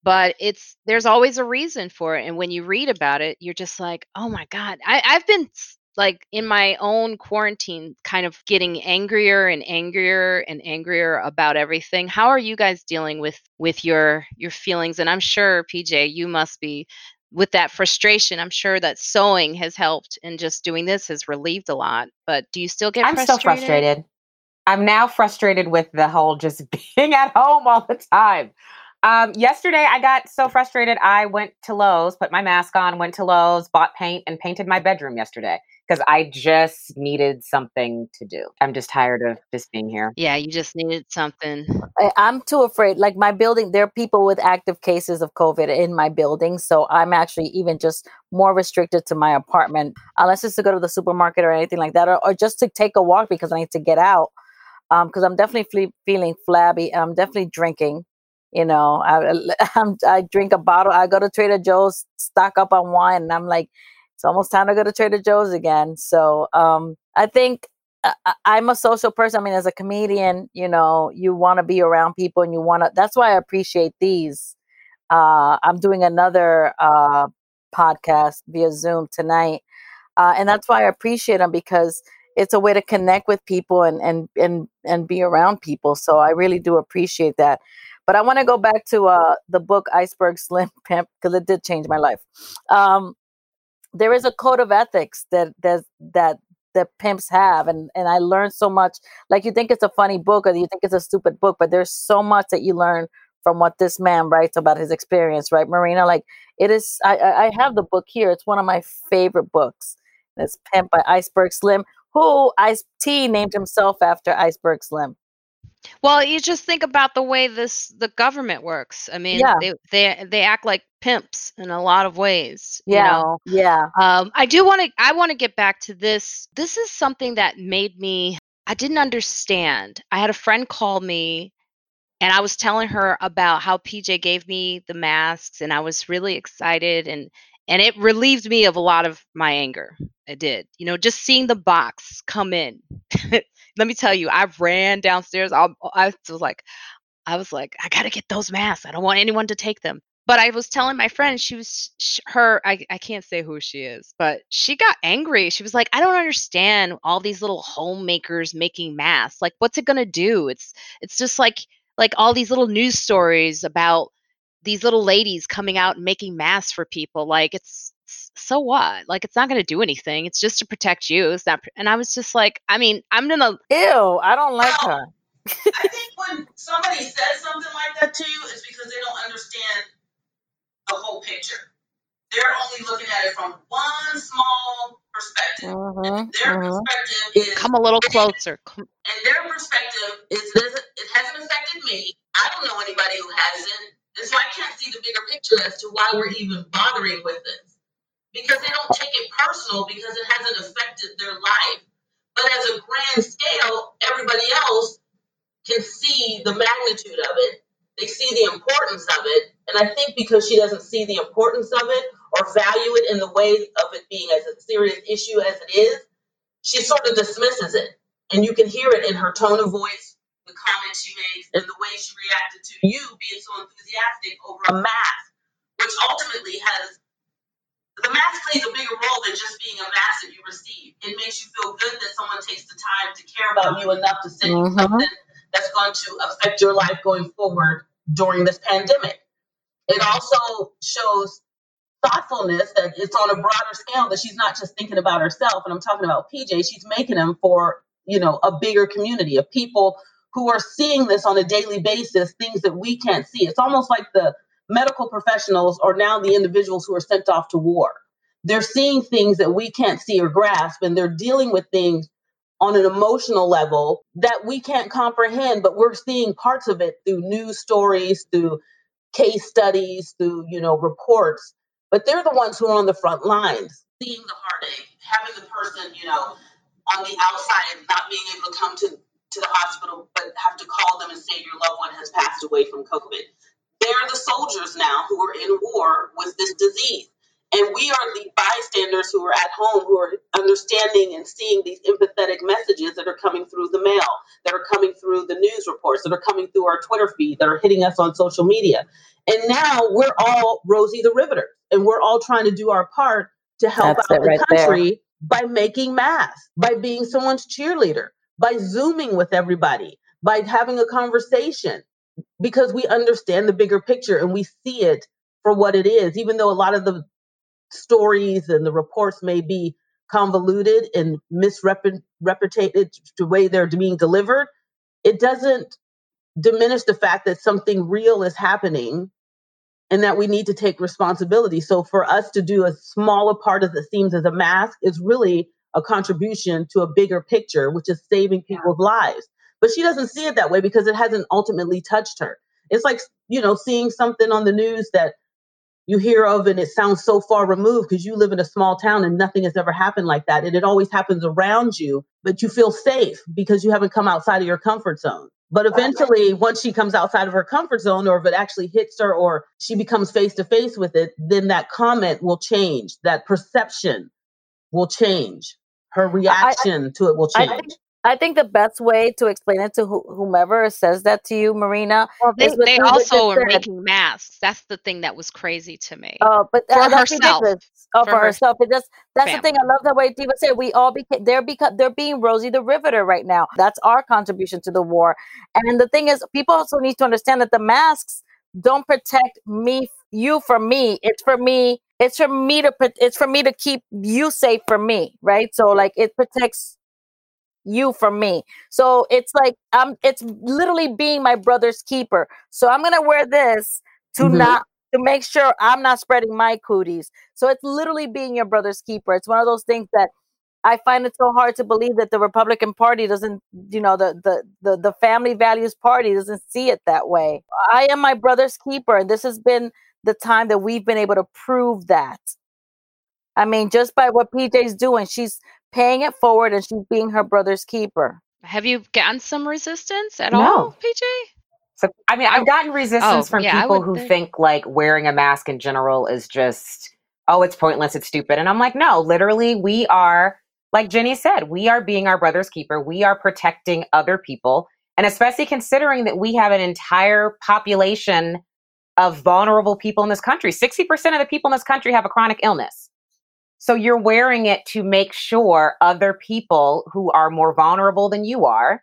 but it's there's always a reason for it and when you read about it you're just like oh my god I, i've been like in my own quarantine kind of getting angrier and angrier and angrier about everything how are you guys dealing with with your your feelings and i'm sure pj you must be with that frustration i'm sure that sewing has helped and just doing this has relieved a lot but do you still get I'm frustrated still frustrated. I'm now frustrated with the whole just (laughs) being at home all the time. Um, yesterday, I got so frustrated. I went to Lowe's, put my mask on, went to Lowe's, bought paint, and painted my bedroom yesterday. Because I just needed something to do. I'm just tired of just being here. Yeah, you just needed something. I, I'm too afraid. Like my building, there are people with active cases of COVID in my building. So I'm actually even just more restricted to my apartment, unless it's to go to the supermarket or anything like that, or, or just to take a walk because I need to get out. Because um, I'm definitely fle- feeling flabby. I'm definitely drinking. You know, I, (laughs) I'm, I drink a bottle. I go to Trader Joe's, stock up on wine, and I'm like, it's almost time to go to Trader Joe's again. So um, I think uh, I'm a social person. I mean, as a comedian, you know, you want to be around people and you want to, that's why I appreciate these. Uh, I'm doing another uh, podcast via Zoom tonight. Uh, and that's why I appreciate them because it's a way to connect with people and, and, and, and be around people. So I really do appreciate that. But I want to go back to uh, the book Iceberg Slim (laughs) Pimp because it did change my life. Um, there is a code of ethics that that that that pimps have and and I learned so much. Like you think it's a funny book or you think it's a stupid book but there's so much that you learn from what this man writes about his experience right Marina? Like it is I I have the book here. It's one of my favorite books. It's Pimp by Iceberg Slim who Ice T named himself after Iceberg Slim well, you just think about the way this the government works. I mean, Yeah. they they they act like pimps in a lot of ways. You Yeah. know, yeah um, I do want to. I want to get back to this. This is something that made me. I didn't understand. I had a friend call me, and I was telling her about how PJ gave me the masks, and I was really excited, and and it relieved me of a lot of my anger. It did. You know, just seeing the box come in. (laughs) Let me tell you, I ran downstairs. I, I was like, I was like, I gotta get those masks. I don't want anyone to take them. But I was telling my friend, she was sh- her. I, I can't say who she is, but she got angry. She was like, I don't understand all these little homemakers making masks. Like, what's it gonna do? It's it's just like like all these little news stories about these little ladies coming out and making masks for people. Like, it's so what? Like, it's not gonna do anything. It's just to protect you. It's not. pr- And I was just like, I mean, I'm gonna ew I don't like Well, her I think when somebody says something like that to you, it's because they don't understand the whole picture. They're only looking at it from one small perspective. Mhm, Their mhm. perspective is, come a little closer. And their perspective is, this, it hasn't affected me. I don't know anybody who hasn't, and so I can't see the bigger picture as to why we're even bothering with this. Because they don't take it personal because it hasn't affected their life. But as a grand scale, everybody else can see the magnitude of it. They see the importance of it. And I think because she doesn't see the importance of it or value it in the way of it being as a serious issue as it is, she sort of dismisses it. And you can hear it in her tone of voice, the comments she makes, and the way she reacted to you being so enthusiastic over a mask, which ultimately has the mask plays a bigger role than just being a mask that you receive. It makes you feel good that someone takes the time to care about you enough to send you Mhm. something that's going to affect your life going forward during this pandemic. It also shows thoughtfulness that it's on a broader scale that she's not just thinking about herself and i'm talking about pj she's making them for you know a bigger community of people who are seeing this on a daily basis things that we can't see. It's almost like the medical professionals are now the individuals who are sent off to war. They're seeing things that we can't see or grasp and they're dealing with things on an emotional level that we can't comprehend but we're seeing parts of it through news stories through case studies through you know reports. But they're the ones who are on the front lines seeing the heartache having the person you know on the outside not being able to come to, to the hospital but have to call them and say your loved one has passed away from covid. They're the soldiers now who are in war with this disease. And we are the bystanders who are at home who are understanding and seeing these empathetic messages that are coming through the mail that are coming through the news reports that are coming through our twitter feed that are hitting us on social media. And now we're all Rosie the Riveter, and we're all trying to do our part to help That's out the right there. country by making masks, by being someone's cheerleader, by zooming with everybody, by having a conversation, because we understand the bigger picture and we see it for what it is, even though a lot of the stories and the reports may be convoluted and misrepresented the way they're being delivered. It doesn't diminish the fact that something real is happening and that we need to take responsibility. So for us to do a smaller part of the seems as a mask is really a contribution to a bigger picture, which is saving people's yeah. lives. But she doesn't see it that way because it hasn't ultimately touched her. It's like, you know, seeing something on the news that you hear of and it sounds so far removed because you live in a small town and nothing has ever happened like that. And it always happens around you, but you feel safe because you haven't come outside of your comfort zone. But eventually, once she comes outside of her comfort zone, or if it actually hits her, or she becomes face to face with it, then that comment will change. That perception will change. Her reaction I, I, to it will change. I think, I think the best way to explain it to wh- whomever says that to you, Marina, well, they, they also are making masks. That's the thing that was crazy to me. Oh, but for uh, herself. Oh, for, for herself. It just that's family. the thing. I love the way Diva said we all became they're because they're being Rosie the Riveter right now. That's our contribution to the war. And the thing is, people also need to understand that the masks don't protect me, you from me. It's for me. It's for me to. It's for me to keep you safe from me, right? So like it protects you from me. So it's like I'm it's literally being my brother's keeper. So I'm gonna wear this to mm-hmm. not to make sure I'm not spreading my cooties. So it's literally being your brother's keeper. It's one of those things that I find it so hard to believe that the Republican Party doesn't, you know, the the the, the family values party doesn't see it that way. I am my brother's keeper, and this has been the time that we've been able to prove that. I mean, just by what PJ's doing, she's paying it forward and she's being her brother's keeper. Have you gotten some resistance at no. all, PJ? So I mean, I've gotten resistance oh, from yeah, people who think... think like wearing a mask in general is just oh, it's pointless, it's stupid. And I'm like, no, literally, we are like Jenny said, we are being our brother's keeper. We are protecting other people. And especially considering that we have an entire population of vulnerable people in this country. 60% of the people in this country have a chronic illness. So you're wearing it to make sure other people who are more vulnerable than you are,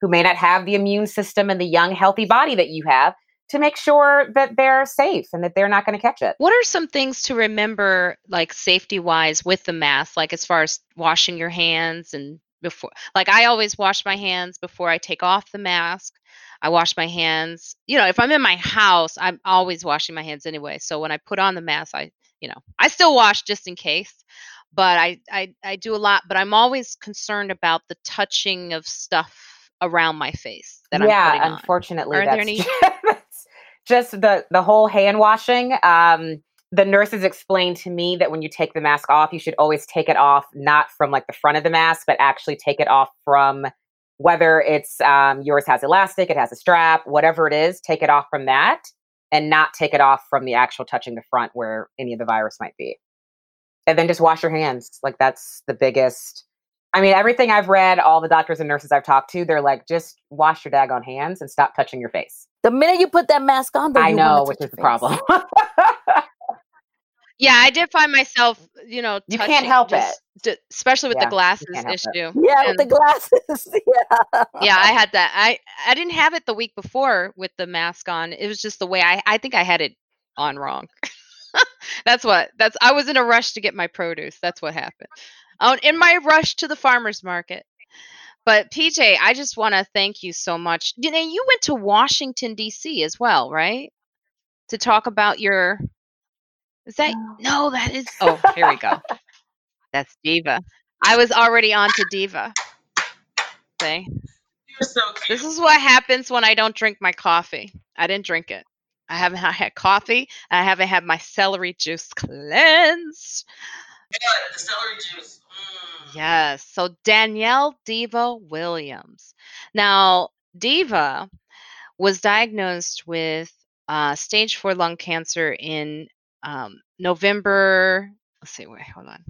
who may not have the immune system and the young, healthy body that you have, to make sure that they're safe and that they're not going to catch it. What are some things to remember, like safety wise, with the mask, like as far as washing your hands and before? Like I always wash my hands before I take off the mask. I wash my hands. You know, if I'm in my house, I'm always washing my hands anyway. So when I put on the mask, I you know, I still wash just in case, but I, I, I do a lot, but I'm always concerned about the touching of stuff around my face that yeah, I'm unfortunately, Are that's any- (laughs) just the, the whole hand washing. Um, the nurses explained to me that when you take the mask off, you should always take it off not from like the front of the mask, but actually take it off from whether it's um, yours has elastic, it has a strap, whatever it is, take it off from that and not take it off from the actual touching the front where any of the virus might be. And then just wash your hands. Like that's the biggest. I mean, everything I've read, all the doctors and nurses I've talked to, they're like, just wash your daggone hands and stop touching your face. The minute you put that mask on, I know, which is the problem. (laughs) Yeah, I did find myself, you know, you can't help just, it, especially with yeah, the glasses issue. It. Yeah, and, with the glasses. (laughs) yeah. Yeah, I had that. I I didn't have it the week before with the mask on. It was just the way I I think I had it on wrong. (laughs) that's what. That's I was in a rush to get my produce. That's what happened. Oh, in my rush to the farmers market. But PJ, I just want to thank you so much. You know, you went to Washington D.C. as well, right? To talk about your is that no? That is. Oh, here we go. (laughs) That's Diva. I was already on to Diva. See? You're so cute. This is what happens when I don't drink my coffee. I didn't drink it. I haven't (laughs) had coffee. I haven't had my celery juice cleansed. Yeah, the celery juice. Mm. Yes. So Danielle Diva Williams. Now, Diva was diagnosed with uh, stage four lung cancer in um, November, let's see, wait, hold on,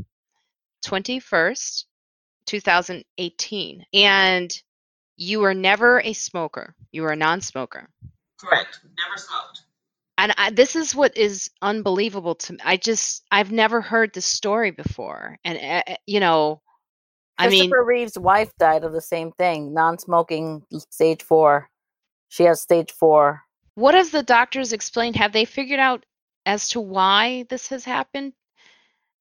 21st, 2018. And you were never a smoker, you were a non smoker. Correct. Never smoked. And I, this is what is unbelievable to me. I just, I've never heard this story before. And, uh, you know, I mean, Christopher Reeve's wife died of the same thing, non-smoking, stage four. She has stage four. What have the doctors explained? Have they figured out as to why this has happened?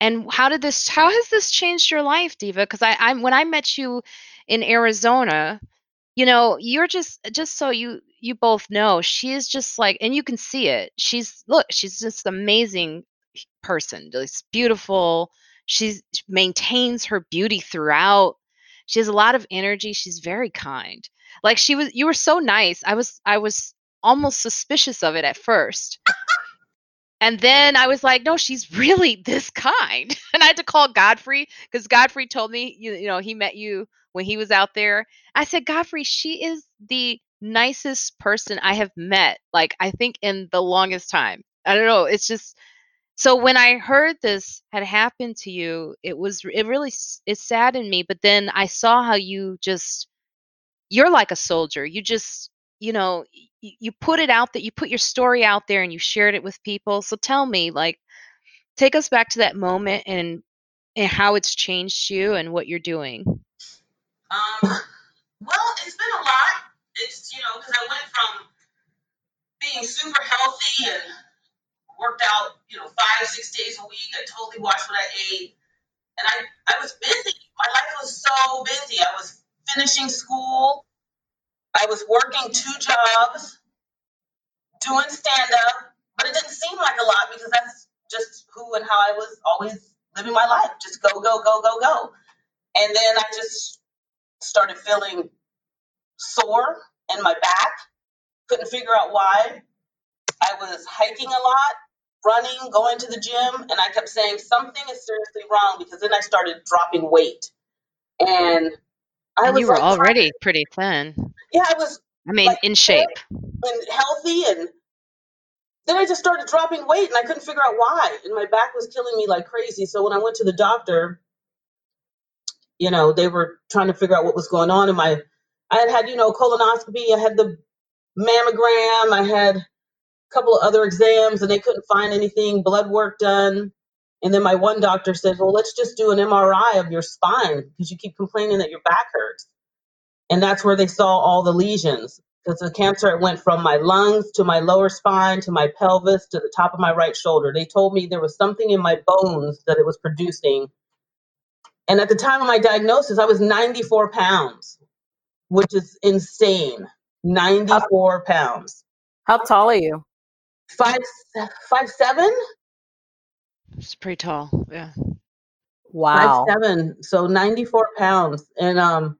And how did this how has this changed your life, Diva? Because I I'm when I met you in Arizona, you know, you're just just so you you both know, she is just like and you can see it. She's look, she's just amazing person. Beautiful. she maintains her beauty throughout. She has a lot of energy. She's very kind. Like she was you were so nice. I was I was almost suspicious of it at first. And then I was like, no, she's really (laughs) this kind. (laughs) And I had to call Godfrey because Godfrey told me, you, you know, he met you when he was out there. I said, Godfrey, she is the nicest person I have met, like, I think in the longest time. I don't know. It's just so when I heard this had happened to you, it was, it really, it saddened me. But then I saw how you just, you're like a soldier. You just, you know, you, you put it out that you put your story out there and you shared it with people. So tell me, like, take us back to that moment and and how it's changed you and what you're doing. Um, well, it's been a lot. It's you know because I went from being super healthy and worked out you know five six days a week. I totally watched what I ate, and I I was busy. My life was so busy. I was finishing school. I was working two jobs, doing stand up, but it didn't seem like a lot because that's just who and how I was always living my life. Just go, go, go, go, go. And then I just started feeling sore in my back. Couldn't figure out why. I was hiking a lot, running, going to the gym, and I kept saying something is seriously wrong because then I started dropping weight. And I And was you were like, already pretty thin. Yeah, I was I mean, like in shape. and healthy and then I just started dropping weight and I couldn't figure out why. And my back was killing me like crazy. So when I went to the doctor, you know, they were trying to figure out what was going on. And my, I had had, you know, colonoscopy, I had the mammogram, I had a couple of other exams and they couldn't find anything, blood work done. And then my one doctor said, well, let's just do an MRI of your spine because you keep complaining that your back hurts. And that's where they saw all the lesions because the cancer it went from my lungs to my lower spine to my pelvis to the top of my right shoulder. They told me there was something in my bones that it was producing. And at the time of my diagnosis, I was 94 pounds, which is insane. 94 pounds. How tall are you? Five five seven? It's pretty tall. Yeah. Wow. Five seven. So 94 pounds. And um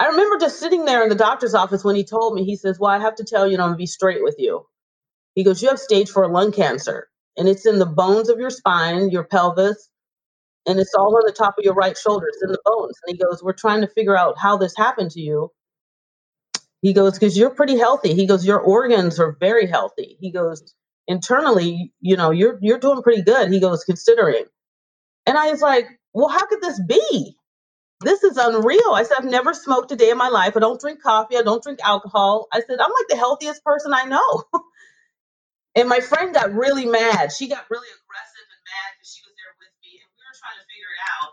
I remember just sitting there in the doctor's office when he told me, he says, Well, I have to tell you, and I'm gonna be straight with you. He goes, You have stage four lung cancer, and it's in the bones of your spine, your pelvis, and it's all on the top of your right shoulder. It's in the bones. And he goes, We're trying to figure out how this happened to you. He goes, Because you're pretty healthy. He goes, Your organs are very healthy. He goes, Internally, you know, you're you're doing pretty good. He goes, considering. And I was like, Well, how could this be? This is unreal. I said, I've never smoked a day in my life. I don't drink coffee. I don't drink alcohol. I said, I'm like the healthiest person I know. (laughs) and my friend got really mad. She got really aggressive and mad because she was there with me and we were trying to figure it out.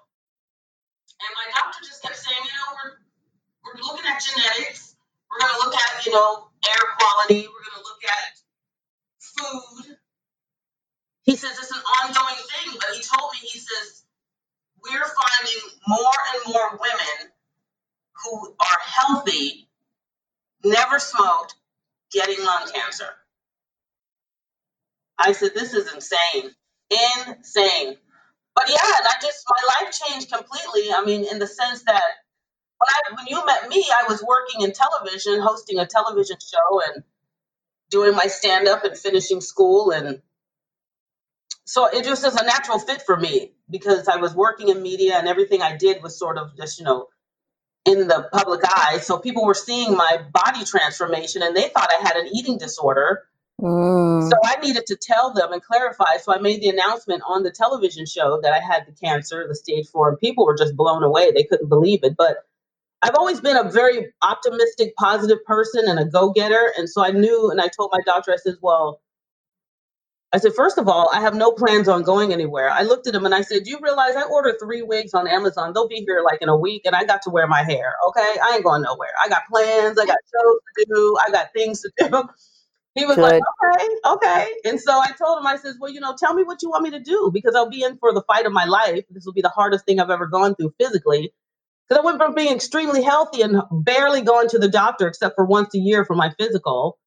And my doctor just kept saying, you know, we're, we're looking at genetics. We're going to look at, you know, air quality. We're going to look at food. He says it's an ongoing thing, but he told me, he says, we're finding more and more women who are healthy, never smoked, getting lung cancer. I said, this is insane. Insane. But yeah, and I just, my life changed completely. I mean, in the sense that when, I, when you met me, I was working in television, hosting a television show and doing my stand up and finishing school. And so it just is a natural fit for me because I was working in media and everything I did was sort of just, you know, in the public eye. So people were seeing my body transformation and they thought I had an eating disorder. Mm. So I needed to tell them and clarify. So I made the announcement on the television show that I had the cancer, the stage four, and people were just blown away. They couldn't believe it. But I've always been a very optimistic, positive person and a go getter. And so I knew, and I told my doctor, I said, well, I said, first of all, I have no plans on going anywhere. I looked at him and I said, Do you realize I ordered three wigs on Amazon? They'll be here like in a week, and I got to wear my hair. Okay. I ain't going nowhere. I got plans, I got shows to do, I got things to (laughs) do. He was like, Okay, okay. And so I told him, I said, Well, you know, tell me what you want me to do because I'll be in for the fight of my life. This will be the hardest thing I've ever gone through physically. Because I went from being extremely healthy and barely going to the doctor except for once a year for my physical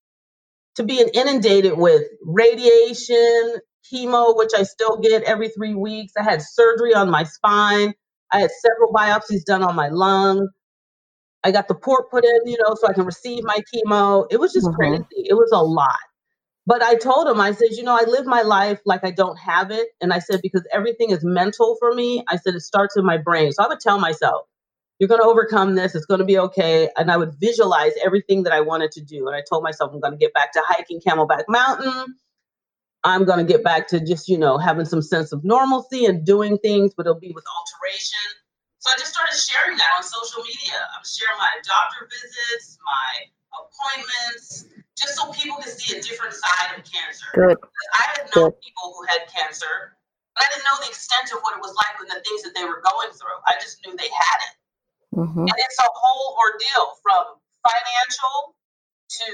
to being inundated with radiation, chemo, which I still get every three weeks. I had surgery on my spine. I had several biopsies done on my lung. I got the port put in, you know, so I can receive my chemo. It was just mm-hmm. crazy. It was a lot. But I told him, I said, you know, I live my life like I don't have it. And I said, because everything is mental for me, I said, it starts in my brain. So I would tell myself, you're going to overcome this. It's going to be okay. And I would visualize everything that I wanted to do. And I told myself, I'm going to get back to hiking Camelback Mountain. I'm going to get back to just, you know, having some sense of normalcy and doing things, but it'll be with alteration. So I just started sharing that on social media. I'm sharing my doctor visits, my appointments, just so people can see a different side of cancer. Good. I had known Good. people who had cancer, but I didn't know the extent of what it was like and the things that they were going through. I just knew they had it. Mm-hmm. And it's a whole ordeal from financial to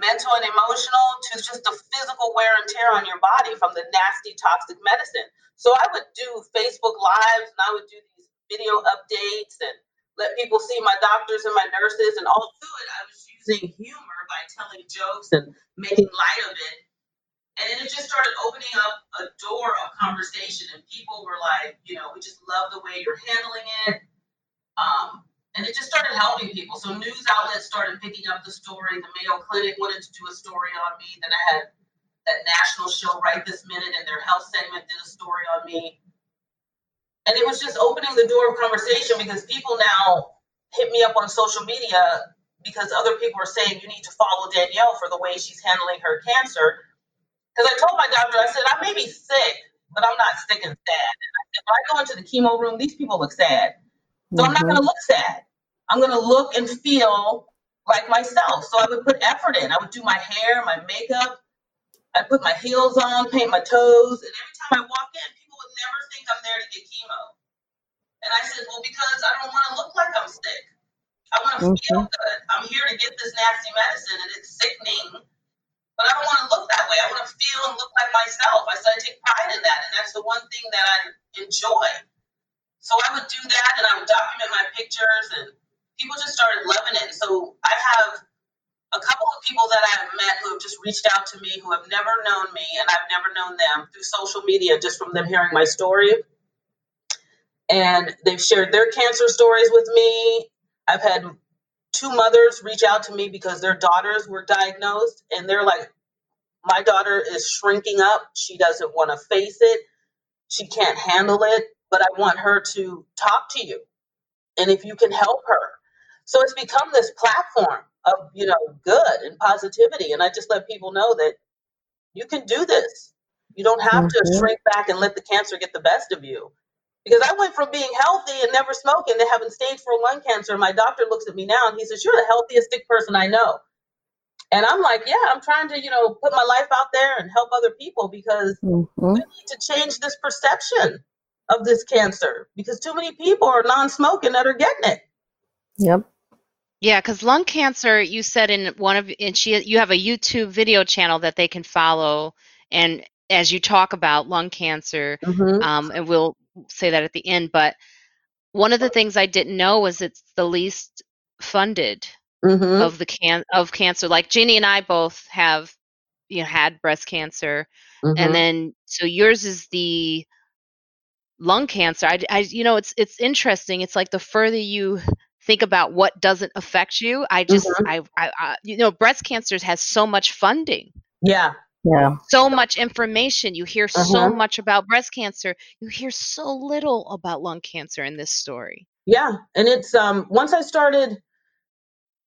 mental and emotional to just the physical wear and tear on your body from the nasty toxic medicine. So I would do Facebook lives and I would do these video updates and let people see my doctors and my nurses and all through it I was using humor by telling jokes and making light of it. And then it just started opening up a door of conversation and people were like, you know, we just love the way you're handling it. Um, and it just started helping people. So news outlets started picking up the story. The Mayo Clinic wanted to do a story on me. Then I had that national show right this minute, and their health segment did a story on me. And it was just opening the door of conversation because people now hit me up on social media because other people are saying you need to follow Danielle for the way she's handling her cancer. Because I told my doctor, I said, I may be sick, but I'm not sick and sad. And I said, when I go into the chemo room, these people look sad. So mm-hmm. I'm not going to look sad. I'm going to look and feel like myself. So I would put effort in. I would do my hair, my makeup. I put my heels on, paint my toes. And every time I walk in, people would never think I'm there to get chemo. And I said, well, because I don't want to look like I'm sick. I want to mm-hmm. feel good. I'm here to get this nasty medicine and it's sickening. But I don't want to look that way. I want to feel and look like myself. I said I take pride in that. And that's the one thing that I enjoy. So I would do that and I would document my pictures and people just started loving it. So I have a couple of people that I've met who have just reached out to me who have never known me and I've never known them through social media just from them hearing my story. And they've shared their cancer stories with me. I've had two mothers reach out to me because their daughters were diagnosed and they're like, my daughter is shrinking up. She doesn't want to face it. She can't handle it, but I want her to talk to you. And if you can help her, so it's become this platform of, you know, good and positivity. And I just let people know that you can do this. You don't have to shrink back and let the cancer get the best of you. Because I went from being healthy and never smoking to having stage four lung cancer. My doctor looks at me now and he says, You're the healthiest sick person I know. And I'm like, Yeah, I'm trying to, you know, put my life out there and help other people because mm-hmm. we need to change this perception of this cancer because too many people are non smoking that are getting it. Yep. Yeah, because lung cancer, you said in one of, and she, you have a YouTube video channel that they can follow, and as you talk about lung cancer, mm-hmm. um, and we'll say that at the end. But one of the things I didn't know was it's the least funded mm-hmm. of the can of cancer. Like Jeannie and I both have, you know, had breast cancer, mm-hmm. and then so yours is the lung cancer. I, I, you know, it's it's interesting. It's like the further you think about what doesn't affect you. I just, mm-hmm. I, I, I, you know, breast cancer has so much funding. Yeah. Yeah. So much information. You hear uh-huh. so much about breast cancer. You hear so little about lung cancer in this story. Yeah. And it's, um, once I started,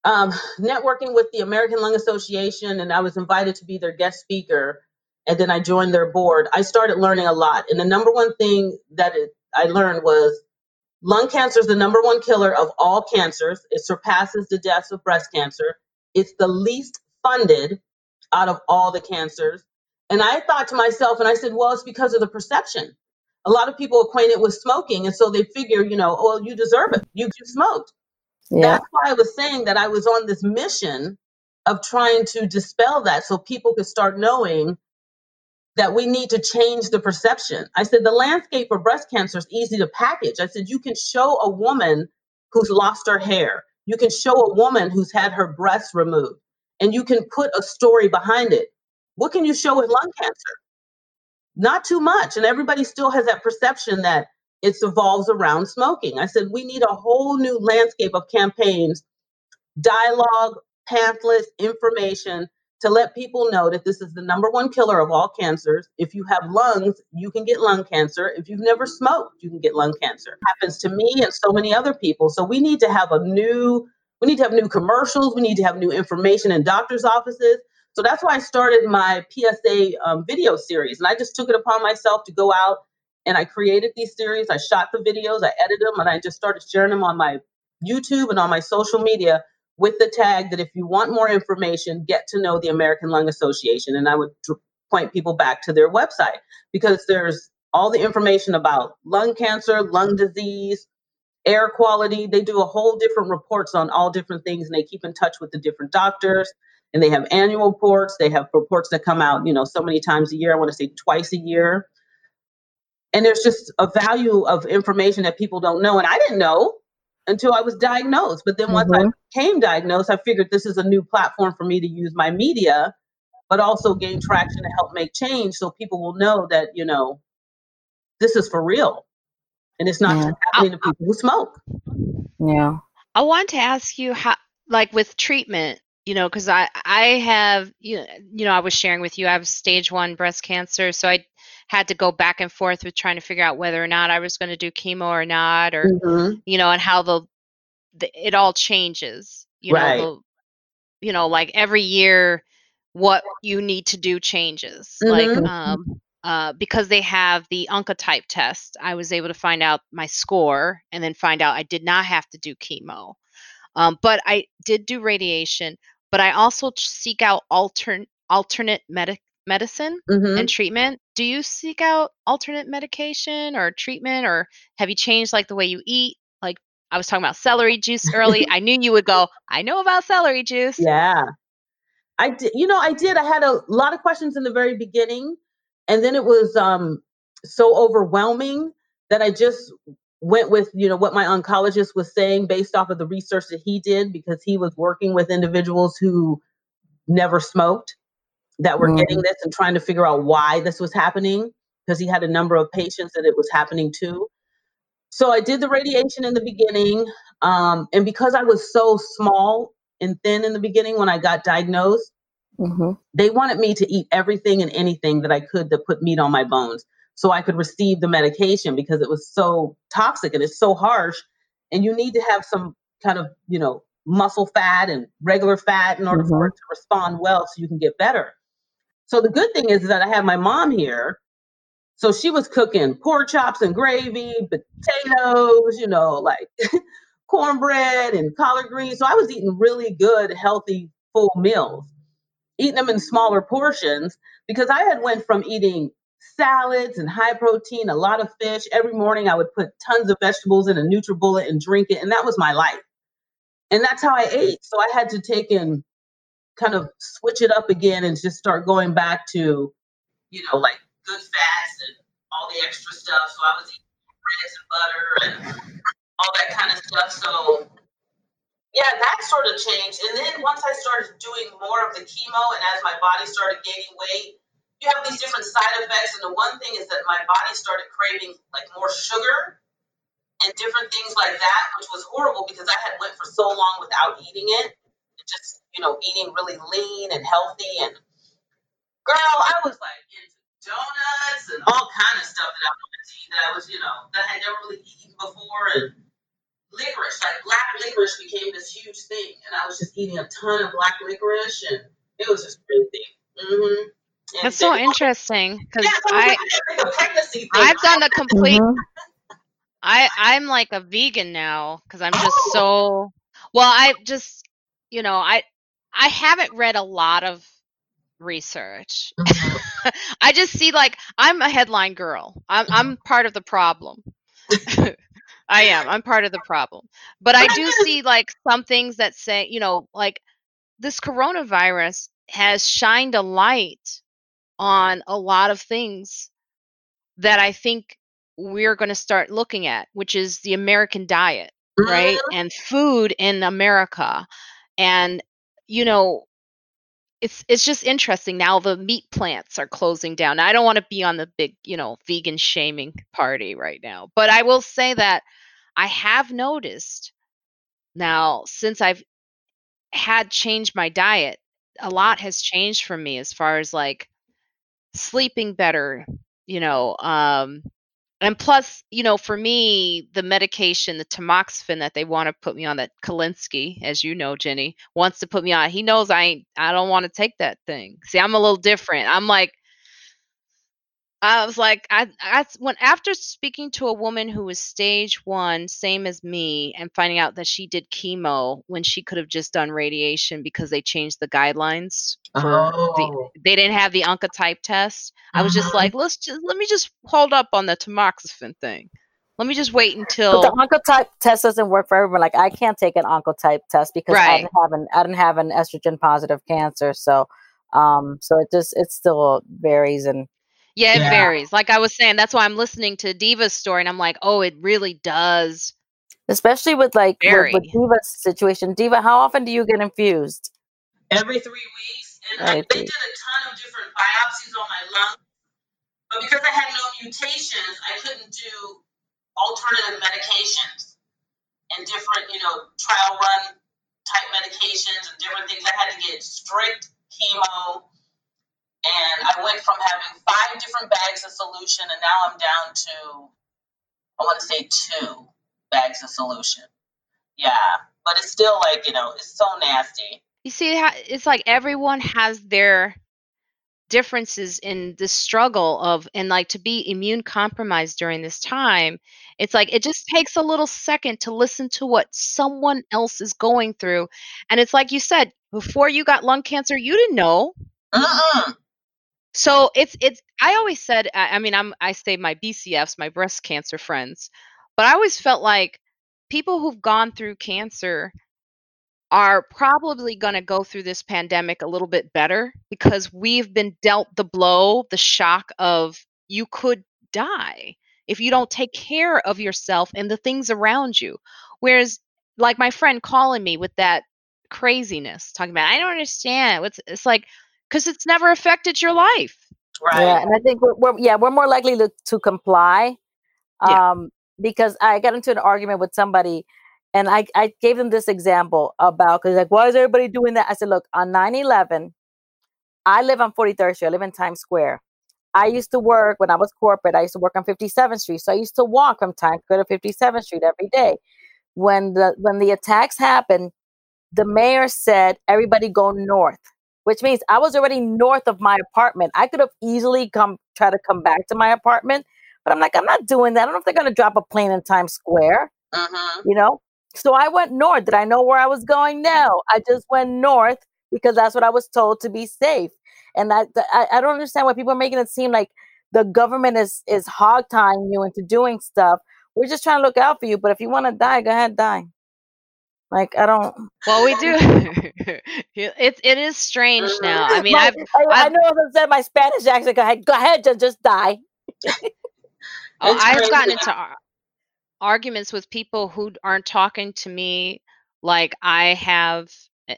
um, (sighs) networking with the American Lung Association and I was invited to be their guest speaker and then I joined their board, I started learning a lot. And the number one thing that it, I learned was Lung cancer is the number one killer of all cancers. It surpasses the deaths of breast cancer. It's the least funded out of all the cancers. And I thought to myself, and I said, well, it's because of the perception. A lot of people acquaint it with smoking, and so they figure, you know, oh, you deserve it. You, you smoked. Yeah. That's why I was saying that I was on this mission of trying to dispel that so people could start knowing that we need to change the perception. I said, the landscape for breast cancer is easy to package. I said, you can show a woman who's lost her hair, you can show a woman who's had her breasts removed, and you can put a story behind it. What can you show with lung cancer? not too much. And everybody still has that perception that it evolves around smoking. I said, we need a whole new landscape of campaigns, dialogue, pamphlets, information to let people know that this is the number one killer of all cancers. If you have lungs, you can get lung cancer. If you've never smoked, you can get lung cancer. It happens to me and so many other people. So we need to have a new we need to have new commercials, we need to have new information in doctors' offices. So that's why I started my PSA um, video series. And I just took it upon myself to go out and I created these series. I shot the videos, I edited them, and I just started sharing them on my YouTube and on my social media with the tag that if you want more information, get to know the American Lung Association. And I would point people back to their website because there's all the information about lung cancer, lung disease, air quality. They do a whole different reports on all different things and they keep in touch with the different doctors and they have annual reports. They have reports that come out, you know, so many times a year. I want to say twice a year. And there's just a value of information that people don't know. And I didn't know until I was diagnosed. But then once mm-hmm. I became diagnosed, I figured this is a new platform for me to use my media, but also gain traction to help make change so people will know that, you know, this is for real. And it's not yeah. happening to people who smoke. Yeah. I want to ask you how like with treatment, you know, because I I have you know, you know I was sharing with you I have stage one breast cancer, so I had to go back and forth with trying to figure out whether or not I was going to do chemo or not, or mm-hmm. you know, and how the, the, it all changes. You right. know, the, you know, like every year, what you need to do changes. Mm-hmm. Like, um, uh, because they have the Oncotype test, I was able to find out my score and then find out I did not have to do chemo. Um, but I did do radiation, but I also seek out altern- alternate medic medicine mm-hmm. and treatment do you seek out alternate medication or treatment or have you changed like the way you eat? Like i was talking about celery juice early i knew you would go i know about celery juice. Yeah. I did you know i did i had a lot of questions in the very beginning and then it was um so overwhelming that i just went with you know what my oncologist was saying based off of the research that he did because he was working with individuals who never smoked that were mm. getting this and trying to figure out why this was happening because he had a number of patients that it was happening to. So I did the radiation in the beginning. Um, and because I was so small and thin in the beginning when I got diagnosed, mm-hmm. they wanted me to eat everything and anything that I could to put meat on my bones so I could receive the medication because it was so toxic and it's so harsh. And you need to have some kind of, you know, muscle fat and regular fat in order mm-hmm. for it to respond well so you can get better. So the good thing is that I have my mom here. So she was cooking pork chops and gravy, potatoes, you know, like (laughs) cornbread and collard greens. So I was eating really good, healthy, full meals, eating them in smaller portions because I had went from eating salads and high protein, a lot of fish. Every morning I would put tons of vegetables in a NutriBullet and drink it. And that was my life. And that's how I ate. So I had to take in kind of switch it up again and just start going back to, you know, like good fats and all the extra stuff. So I was eating breads and butter and all that kind of stuff. So yeah, that sort of changed. And then once I started doing more of the chemo and as my body started gaining weight, you have these different side effects. And the one thing is that my body started craving like more sugar and different things like that, which was horrible because I had went for so long without eating it. It just you know, eating really lean and healthy. And girl, I was like into donuts and all kind of stuff that I wanted to eat that I was, you know, that I had never really eaten before. And licorice, like black licorice became this huge thing. And I was just eating a ton of black licorice and it was just crazy. Mm-hmm. That's so interesting because yeah, I, (laughs) I've done the complete. Mm-hmm. I I'm like a vegan now because I'm just oh. so well. I just you know I I haven't read a lot of research. Mm-hmm. (laughs) I just see like I'm a headline girl. I'm I'm part of the problem. (laughs) I am. I'm part of the problem. But I do (laughs) see like some things that say, you know, like this coronavirus has shined a light on a lot of things that I think we're going to start looking at, which is the American diet, right? Mm-hmm. And food in America. And you know, it's it's just interesting now the meat plants are closing down. I don't want to be on the big, you know, vegan shaming party right now, but I will say that I have noticed now since I've had changed my diet, a lot has changed for me as far as like sleeping better, you know, um and plus, you know, for me, the medication, the tamoxifen that they want to put me on, that Kalinsky, as you know, Jenny, wants to put me on. He knows I ain't, I don't want to take that thing. See, I'm a little different. I'm like, I was like, I, I when after speaking to a woman who was stage one, same as me, and finding out that she did chemo when she could have just done radiation because they changed the guidelines for Oh. the they didn't have the oncotype test. I was just Mhm. like, let's just let me just hold up on the tamoxifen thing. Let me just wait But until the oncotype test doesn't work for everyone. Like I can't take an oncotype test because I didn't have an I didn't have an estrogen positive cancer. So um so it just it still varies and yeah, it Yeah. varies. Like I was saying, that's why I'm listening to Diva's story and I'm like, oh, it really does. especially with like with, with Diva's situation. Diva, how often do you get infused? every three weeks, and I, they three. did a ton of different biopsies on my lung. But because I had no mutations, I couldn't do alternative medications and different, you know, trial run type medications and different things. I had to get strict chemo, and I went from having five different bags of solution, and now I'm down to, I want to say two bags of solution. Yeah, but it's still like, you know, it's so nasty. You see, it's like everyone has their differences in the struggle of, and like to be immune compromised during this time. It's like it just takes a little second to listen to what someone else is going through. And it's like you said, before you got lung cancer, you didn't know. Mm-mm. So it's it's I always said I, I mean I'm I say my BCFs, my breast cancer friends, but I always felt like people who've gone through cancer are probably going to go through this pandemic a little bit better because we've been dealt the blow, the shock of you could die if you don't take care of yourself and the things around you. Whereas, like my friend calling me with that craziness, talking about, I don't understand. What's it's like because it's never affected your life. Right. Yeah, and I think we're, we're yeah we're more likely to, to comply. Yeah. Um, because I got into an argument with somebody, and I I gave them this example about because like why is everybody doing that? I said, look, on 9-11, I live on 43rd Street. I live in Times Square. I used to work when I was corporate. I used to work on 57th Street, so I used to walk from Times Square to 57th Street every day. When the when the attacks happened, the mayor said everybody go north, which means I was already north of my apartment. I could have easily come try to come back to my apartment, but I'm like, I'm not doing that. I don't know if they're gonna drop a plane in Times Square, Mm-hmm. you know. So I went north. Did I know where I was going? No, I just went north because that's what I was told to be safe. And I, I, I don't understand why people are making it seem like the government is is hog tying you into doing stuff. We're just trying to look out for you. But if you want to die, go ahead, die. Like I don't. Well, we do. (laughs) (laughs) it it is strange now. I mean, My- I've I, I I've- know as I said my Spanish accent. Go ahead, go ahead, just just die. Oh, I've gotten into ar- arguments with people who aren't talking to me like I have eh,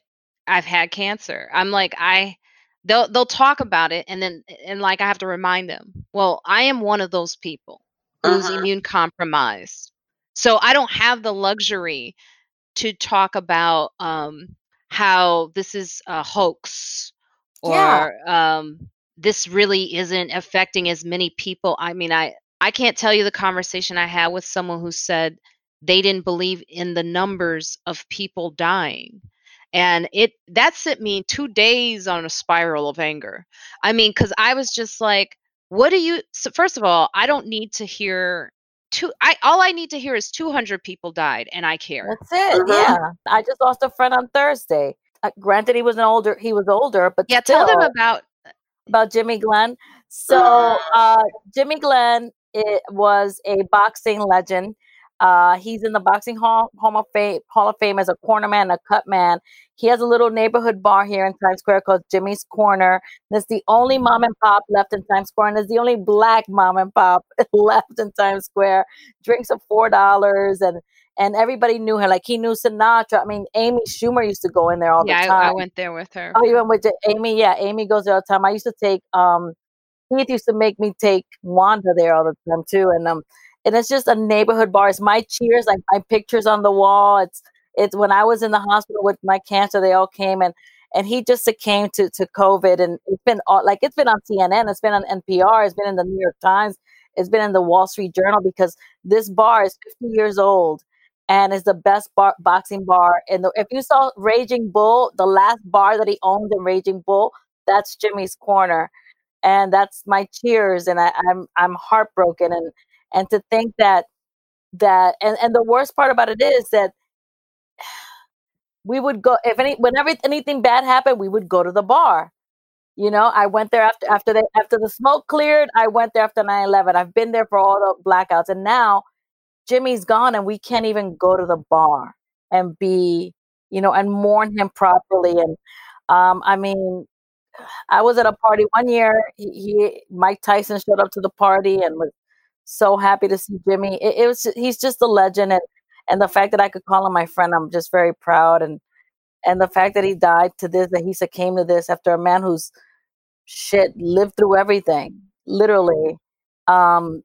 I've had cancer. I'm like I they'll they'll talk about it and then and like I have to remind them. Well, I am one of those people who's Mhm. immune compromised. So I don't have the luxury to talk about um how this is a hoax Yeah. or um this really isn't affecting as many people. I mean, I I can't tell you the conversation I had with someone who said they didn't believe in the numbers of people dying. And it that sent me 2 days on a spiral of anger. I mean, cuz I was just like, what do you so first of all, I don't need to hear two I all I need to hear is 200 people died and I care. That's it. Mhm. Yeah. I just lost a friend on Thursday. Uh, granted, he was an older. He was older, but Yeah, tell them about about Jimmy Glenn. So (gasps) uh, Jimmy Glenn it was a boxing legend. Uh, he's in the boxing hall, hall of fame hall of fame as a corner man, a cut man. He has a little neighborhood bar here in Times Square called Jimmy's Corner. That's the only mom and pop left in Times Square, and it's the only black mom and pop (laughs) left in Times Square. Drinks of four dollars, and and everybody knew her. Like he knew Sinatra. I mean, Amy Schumer used to go in there all yeah, the time. I, I went there with her. Oh, you went with Amy? Yeah, Amy goes there all the time. I used to take um Keith used to make me take Wanda there all the time too. And um and it's just a neighborhood bar. It's my cheers, like my pictures on the wall. It's it's when I was in the hospital with my cancer, they all came and and he just succumbed to to COVID. And it's been all, like it's been on CNN, it's been on NPR, it's been in the New York Times, it's been in the Wall Street Journal because this bar is 50 years old and is the best bar, boxing bar. And if you saw Raging Bull, the last bar that he owned in Raging Bull, that's Jimmy's Corner, and that's my cheers. And I, I'm I'm heartbroken, and and to think that that and and the worst part about it is that we would go if any whenever anything bad happened, we would go to the bar. You know, I went there after after the after the smoke cleared. I went there after 9-11. I've been there for all the blackouts, and now Jimmy's gone, and we can't even go to the bar and be, you know, and mourn him properly. And um, I mean, I was at a party one year. He, he, Mike Tyson showed up to the party and was so happy to see Jimmy. It, it was he's just a legend, and and the fact that I could call him my friend, I'm just very proud. And and the fact that he died to this, that he succumbed to this after a man who's shit lived through everything, literally. Um,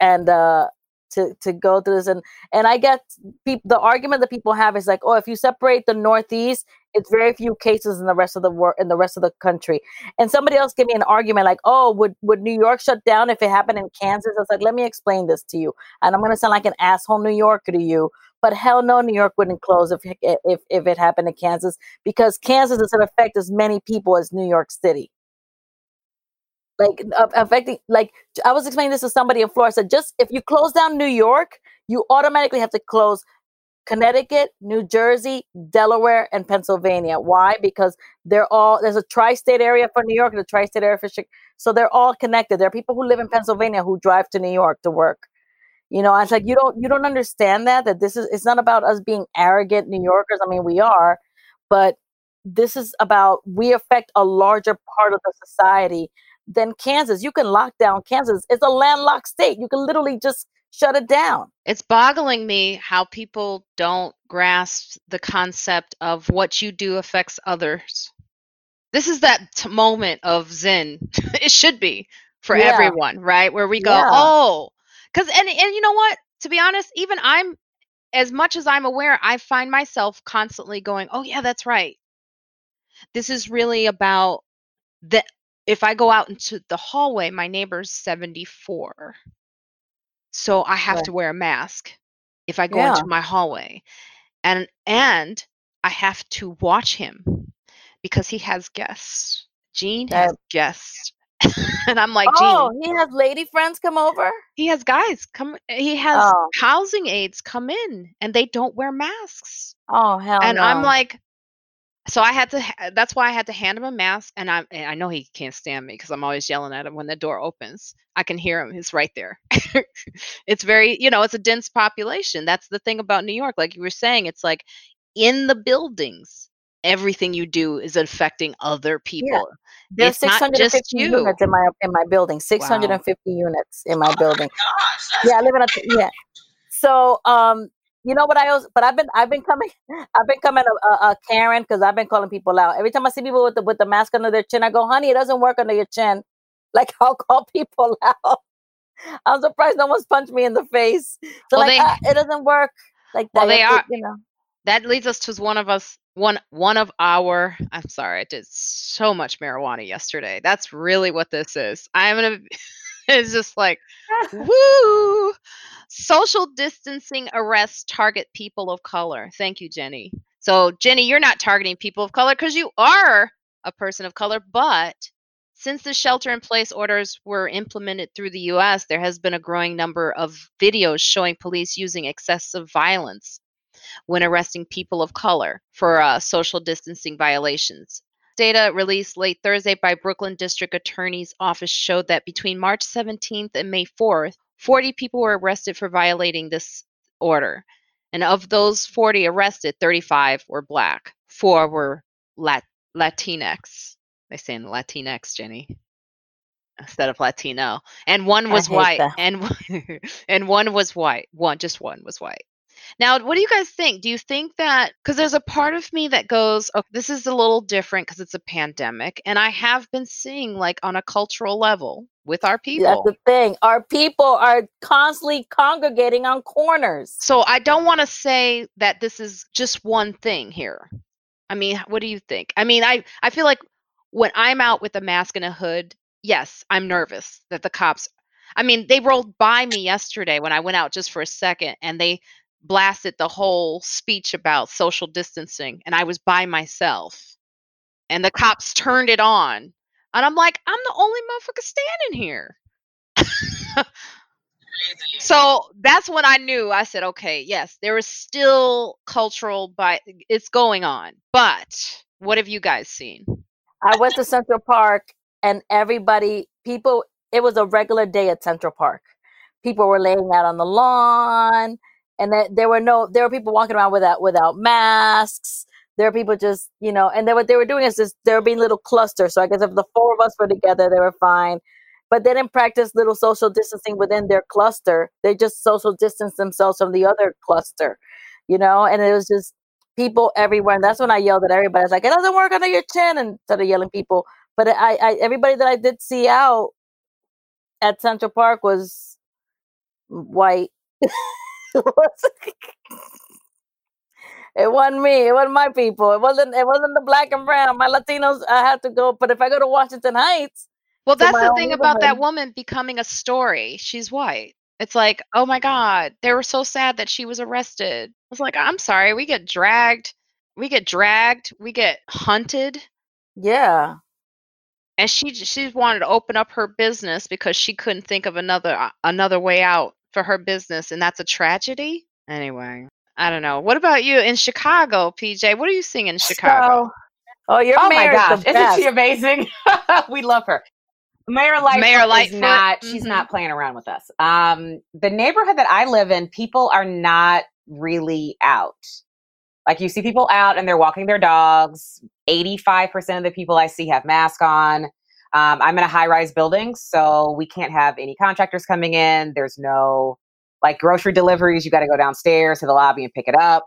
and uh, to to go through this and and i get pe- the argument that people have is like oh if you separate the northeast it's very few cases in the rest of the world in the rest of the country. And somebody else gave me an argument like oh would would new york shut down if it happened in kansas? I was like let me explain this to you and i'm going to sound like an asshole new yorker to you but hell no new york wouldn't close if if if it happened in kansas because kansas doesn't affect as many people as new york city like affecting like i was explaining this to somebody in florida said just if you close down new york you automatically have to close connecticut new jersey delaware and pennsylvania. Why? Because they're all there's a tri-state area for new york and a tri-state area for chicago so they're all connected. There are people who live in pennsylvania who drive to new york to work. You know i was like you don't you don't understand that that this is it's not about us being arrogant new yorkers i mean we are but this is about we affect a larger part of the society than Kansas. You can lock down Kansas. It's a landlocked state. You can literally just shut it down. It's boggling me how people don't grasp the concept of what you do affects others. This is that t- moment of zen. (laughs) it should be for yeah. everyone, right? Where we go, yeah. oh, because and and you know what? To be honest, even I'm as much as I'm aware, I find myself constantly going, oh yeah, that's right. This is really about the if I go out into the hallway, my neighbor's 74. So I have to wear a mask if I go yeah. into my hallway. And and I have to watch him because he has guests. Gene has guests. (laughs) and I'm like, Gene. Oh, he has lady friends come over? He has guys come he has oh. housing aides come in and they don't wear masks. Oh hell And no. I'm like, so I had to. That's why I had to hand him a mask, and I I know he can't stand me because I'm always yelling at him when the door opens. I can hear him; he's right there. (laughs) it's very, you know, it's a dense population. That's the thing about New York. Like you were saying, it's like in the buildings, everything you do is affecting other people. Yeah. There's it's 650 units in my in my building. 650 wow. units in my oh building. My yeah, I live in a yeah. So um you know what I also, but I've been I've been coming (laughs) I've been coming a, a, a Karen because I've been calling people out. Every time I see people with the with the mask under their chin, I go, honey, it doesn't work under your chin. (laughs) Like I'll call (laughs) people out. I'm surprised no one's punched me in the face. So well, like they, ah, it doesn't work like that. Well, they are. You know. That leads us to one of us one one of our I'm sorry, I did so much marijuana yesterday. That's really what this is. I'm gonna (laughs) it's just like (laughs) woo social distancing arrests target people of color. Thank you, Jenny. So, Jenny, you're not targeting people of color because you are a person of color, but since the shelter in place orders were implemented through the US, there has been a growing number of videos showing police using excessive violence when arresting people of color for uh, social distancing violations. Data released late Thursday by Brooklyn District Attorney's Office showed that between March 17th and May 4th, 40 people were arrested for violating this order. And of those 40 arrested, 35 were black, four were Lat- Latinx. They say in Latinx, Jenny, instead of Latino. And one was white. That. And (laughs) and one was white. One just one was white. Now, what do you guys think? Do you think that because there's a part of me that goes, oh, this is a little different because it's a pandemic, and I have been seeing like on a cultural level with our people. That's the thing. Our people are constantly congregating on corners. So I don't want to say that this is just one thing here. I mean, what do you think? I mean, I I feel like when I'm out with a mask and a hood, yes, I'm nervous that the cops I mean, they rolled by me yesterday when I went out just for a second and they blasted the whole speech about social distancing and I was by myself. And the cops turned it on. And I'm like, I'm the only motherfucker standing here. (laughs) so that's when I knew. I said, okay, yes, there is still cultural but it's going on. But what have you guys seen? I went to Central Park and everybody people it was a regular day at Central Park. People were laying out on the lawn, and that there were no there were people walking around without without masks. There were people just you know, and then what they were doing is just they were being little clusters. So I guess if the four of us were together, they were fine. But they didn't practice little social distancing within their cluster. They just social distanced themselves from the other cluster, you know. And it was just people everywhere. And that's when I yelled at everybody. I was like, "It doesn't work under your chin," and started yelling people. But I, I everybody that I did see out at Central Park was white. (laughs) (laughs) it wasn't me. It wasn't my people. It wasn't. It wasn't the black and brown. My Latinos. I had to go. But if I go to Washington Heights, well, that's the thing about that woman becoming a story. She's white. It's like, oh my god, they were so sad that she was arrested. I was like, I'm sorry. We get dragged. We get dragged. We get hunted. Yeah and she she wanted to open up her business because she couldn't think of another uh, another way out for her business and that's a tragedy anyway i don't know what about you in chicago pj what are you seeing in chicago so, oh you're oh my gosh isn't she amazing (laughs) we love her Mayor Lightfoot, Mayor Lightfoot not mm-hmm. she's not playing around with us. Um the neighborhood that I live in, people are not really out. Like you see people out and they're walking their dogs. 85% of the people I see have masks on. Um, I'm in a high rise building, so we can't have any contractors coming in. There's no like grocery deliveries. You got to go downstairs to the lobby and pick it up.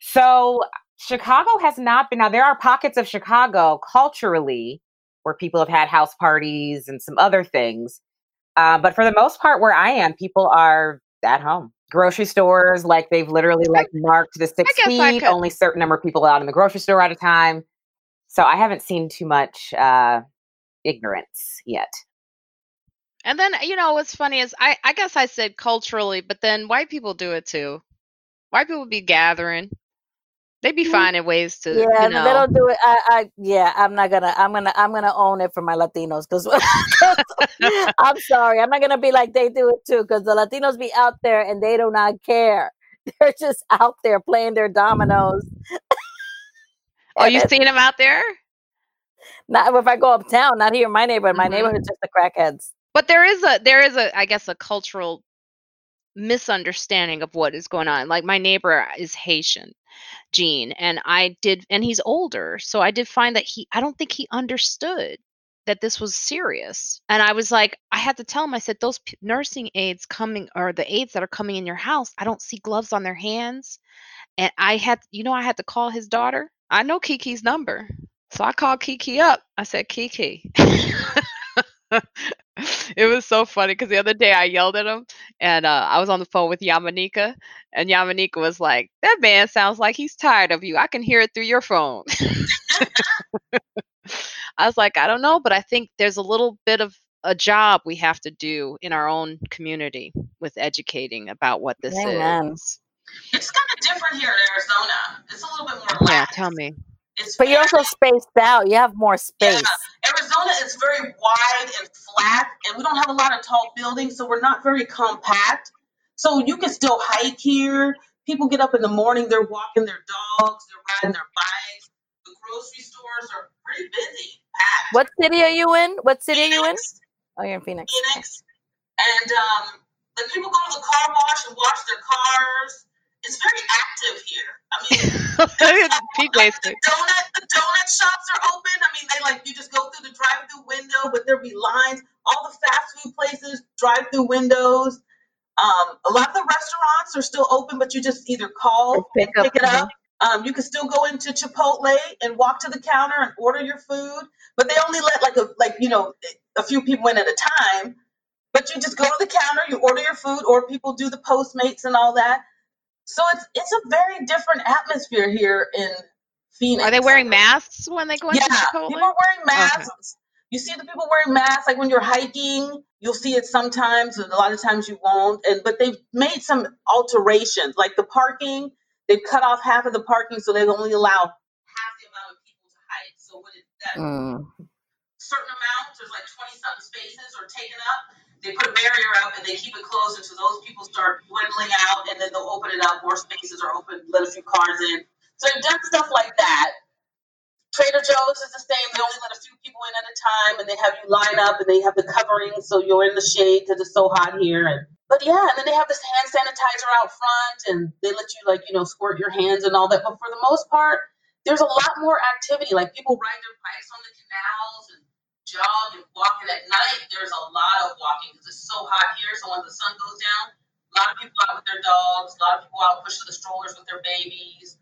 So Chicago has not been, now there are pockets of Chicago culturally where people have had house parties and some other things. Uh, but for the most part, where I am, people are at home grocery stores like they've literally like marked the six feet only certain number of people out in the grocery store at a time so i haven't seen too much uh ignorance yet. And then you know what's funny is i i guess i said culturally but then white people do it too. White people be gathering. They be mm-hmm. finding ways to yeah you know. they don't do it I, I yeah i'm not gonna i'm gonna i'm gonna own it for my latinos because (laughs) (laughs) i'm sorry i'm not gonna be like they do it too because the latinos be out there and they do not care. (laughs) They're just out there playing their dominoes. Oh you seen them out there not if i go uptown not here in my neighborhood my mm-hmm. neighborhood is just the crackheads but there is a there is a i guess a cultural misunderstanding of what is going on like my neighbor is haitian Gene, and I did, and he's older, so I did find that he, I don't think he understood that this was serious. And I was like, I had to tell him, I said, those p- nursing aides coming, or the aides that are coming in your house, I don't see gloves on their hands. And I had, you know, I had to call his daughter. I know Kiki's number. So I called Kiki up. I said, Kiki. (laughs) it was so funny because the other day I yelled at him and uh, I was on the phone with Yamanika and Yamanika was like, That man sounds like he's tired of you. I can hear it through your phone. (laughs) I was like, I don't know, but I think there's a little bit of a job we have to do in our own community with educating about what this Amen. is. It's kind of different here in Arizona. It's a little bit more. Yeah, tell me. It's but you're also spaced out. You have more space. Yeah. Arizona is very wide and flat, and we don't have a lot of tall buildings, so we're not very compact. So you can still hike here. People get up in the morning, they're walking their dogs, they're riding their bikes. The grocery stores are pretty busy. What city are you in? What city Phoenix. are you in? Oh, you're in Phoenix. Phoenix. And um, then people go to the car wash and wash their cars it's very active here. I mean, (laughs) like the donut the donut shops are open. I mean, they like you just go through the drive-through window, but there'll be lines. All the fast food places, drive-through windows. Um, a lot of the restaurants are still open, but you just either call pick and up, pick it mhm. up. Um, you can still go into Chipotle and walk to the counter and order your food, but they only let like a like you know a few people in at a time. But you just go to the counter, you order your food, or people do the Postmates and all that. So it's it's a very different atmosphere here in Phoenix. Are they wearing masks when they go into Yeah, Chipotle? people are wearing masks. You see the people wearing masks, like when you're hiking, you'll see it sometimes, and a lot of times you won't. And but they've made some alterations, like the parking. They've cut off half of the parking, so they only allow half the amount of people to hike. So when it, that Mm. certain amount, there's like 20 something spaces are taken up. They put a barrier up and they keep it closed until those people start dwindling out, and then they'll open it up. More spaces are open, let a few cars in. So they've done stuff like that. Trader Joe's is the same. They only let a few people in at a time, and they have you line up, and they have the covering so you're in the shade because it's so hot here. And but yeah, and then they have this hand sanitizer out front, and they let you like you know squirt your hands and all that. But for the most part, there's a lot more activity. Like people ride their bikes on the canals and jog and walk. And at night, there's a lot of walking because it's so hot here. So when the sun goes down, a lot of people out with their dogs. A lot of people out pushing the strollers with their babies.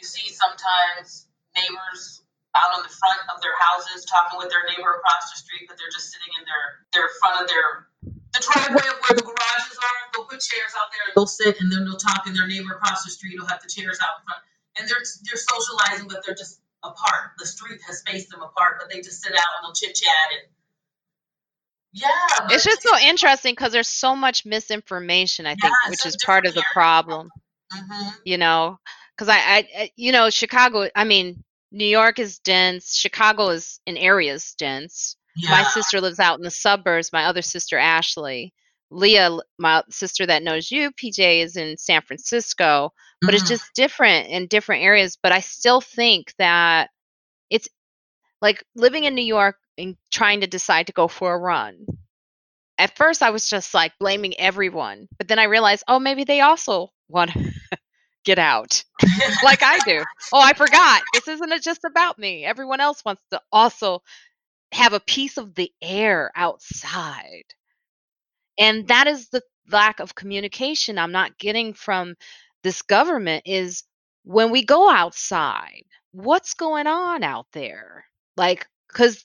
You see sometimes neighbors out on the front of their houses talking with their neighbor across the street, but they're just sitting in their their front of their the driveway of where the garages are. They'll put chairs out there. They'll sit and then they'll talk, and their neighbor across the street will have the chairs out in front, and they're they're socializing, but they're just apart. The street has spaced them apart, but they just sit out and they'll chit chat and yeah. It's just so interesting because there's so much misinformation, I think, Yeah, which a is part of the problem. Mhm. you know because I, I I- you know chicago i mean new york is dense chicago is in areas dense my sister lives out in the suburbs my other sister ashley leah my sister that knows you pj is in san francisco but it's Mhm. just different in different areas but i still think that it's like living in new york and trying to decide to go for a run at first i was just like blaming everyone but then i realized oh maybe they also want to (laughs) get out like I do. (laughs) Oh, I forgot. This isn't just about me. Everyone else wants to also have a piece of the air outside. And that is the lack of communication I'm not getting from this government is when we go outside, what's going on out there? Like cuz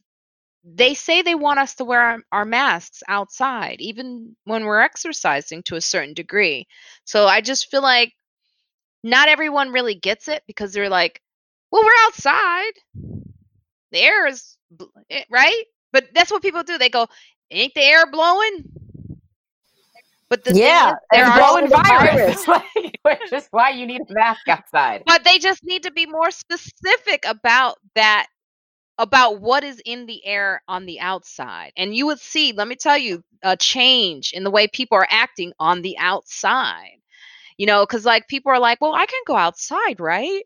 they say they want us to wear our, our masks outside even when we're exercising to a certain degree. So I just feel like not everyone really gets it because they're like, well, we're outside. The air is, eh, right? But that's what people do. They go, ain't the air blowing? But the thing Yeah, is, there are virus. virus, (laughs) which is why you need a mask outside. but they just need to be more specific about that about what is in the air on the outside. And you would see let me tell you a change in the way people are acting on the outside. You know because like people are like well i can go outside right?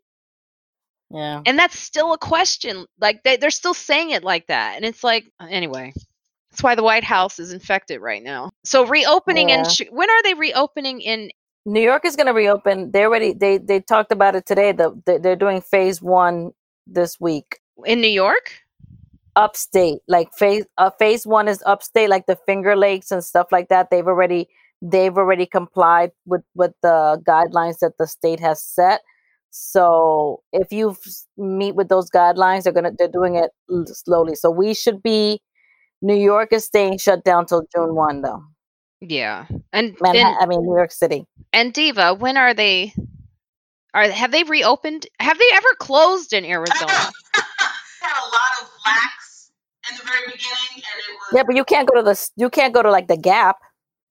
Yeah. and that's still a question. Like they, they're still saying it like that. And it's like anyway that's why the white house is infected right now so reopening Yeah. and when are they reopening in New York is going to reopen. They already they they talked about it today. The, they- they're doing phase one this week. in new york Upstate, like phase uh, phase one is upstate, like the Finger Lakes and stuff like that. They've already they've already complied with with the guidelines that the state has set. So if you meet with those guidelines, they're gonna they're doing it slowly. So we should be. New York is staying shut down till June one, though. yeah and Manhattan, and, I mean New York City. and diva when are they are have they reopened have they ever closed in arizona (laughs) had a lot of lax in the very beginning, and it was Yeah, but you can't go to the you can't go to like the Gap.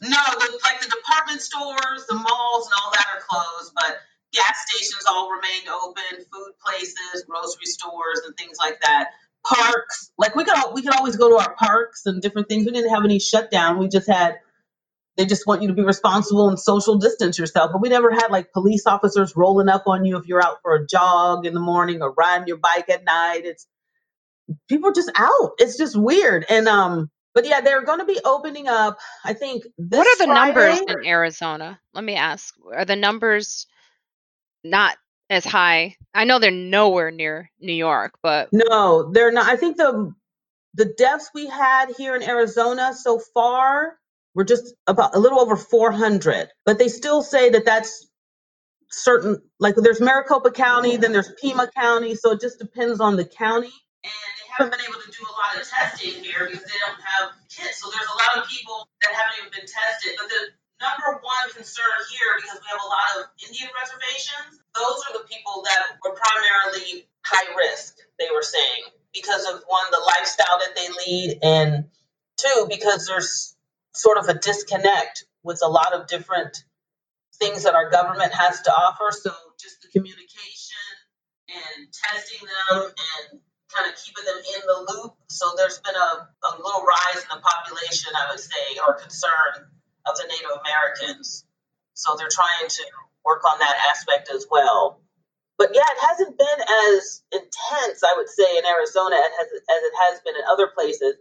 no, the, like the department stores, the malls, and all that are closed, but gas stations all remained open, food places, grocery stores, and things like that. Parks, like we could al- we could always go to our parks and different things. We didn't have any shutdown. We just had they just want you to be responsible and social distance yourself. But we never had like police officers rolling up on you if you're out for a jog in the morning or riding your bike at night. It's people are just out. It's just weird. And um, but yeah, they're going to be opening up. I think this what are the numbers in arizona let me ask are the numbers not as high i know they're nowhere near new york but No, they're not. I think the the deaths we had here in Arizona so far we're just about a little over 400, but they still say that that's certain, like there's Maricopa County, then there's Pima County, so it just depends on the county. And they haven't been able to do a lot of testing here because they don't have kits. So there's a lot of people that haven't even been tested. But the number one concern here, because we have a lot of Indian reservations, those are the people that were primarily high risk, they were saying, because of one, the lifestyle that they lead, and two, because there's sort of a disconnect with a lot of different things that our government has to offer. So just the communication and testing them and kind of keeping them in the loop. So there's been a, a little rise in the population, I would say, or concern of the Native Americans. So they're trying to work on that aspect as well. But yeah, it hasn't been as intense, I would say, in Arizona as, as it has been in other places.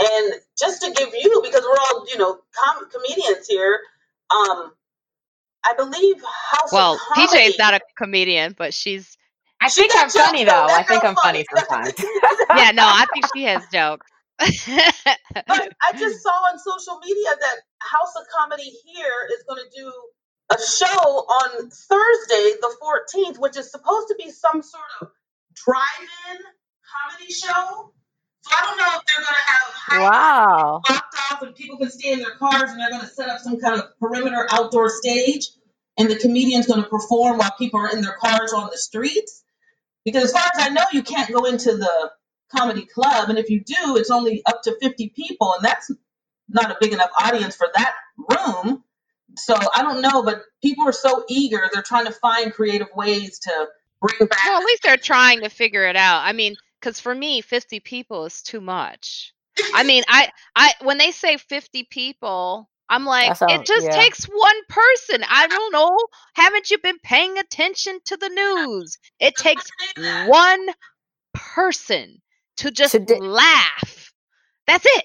And just to give you, because we're all, you know, com- comedians here, um, I believe House well, of Comedy. PJ's not a comedian, but she's. I She think I'm funny jokes, though. though. I think I'm funny funny. sometimes. (laughs) Yeah, no, I think she has jokes. (laughs) But I just saw on social media that House of Comedy here is going to do a show on Thursday, the 14th, which is supposed to be some sort of drive-in comedy show. So I don't know if they're going to have height Wow. blocked off and people can stay in their cars and they're going to set up some kind of perimeter outdoor stage and the comedian's going to perform while people are in their cars on the streets. Because as far as I know, you can't go into the comedy club, and if you do, it's only up to 50 people, and that's not a big enough audience for that room. So I don't know, but people are so eager; they're trying to find creative ways to bring back. well, at least they're trying to figure it out. I mean, because for me, 50 people is too much. I mean, I, I, when they say 50 people, I'm like, sounds- it just yeah. takes one person. I don't know. Haven't you been paying attention to the news? It takes one person to just Today- laugh. That's it.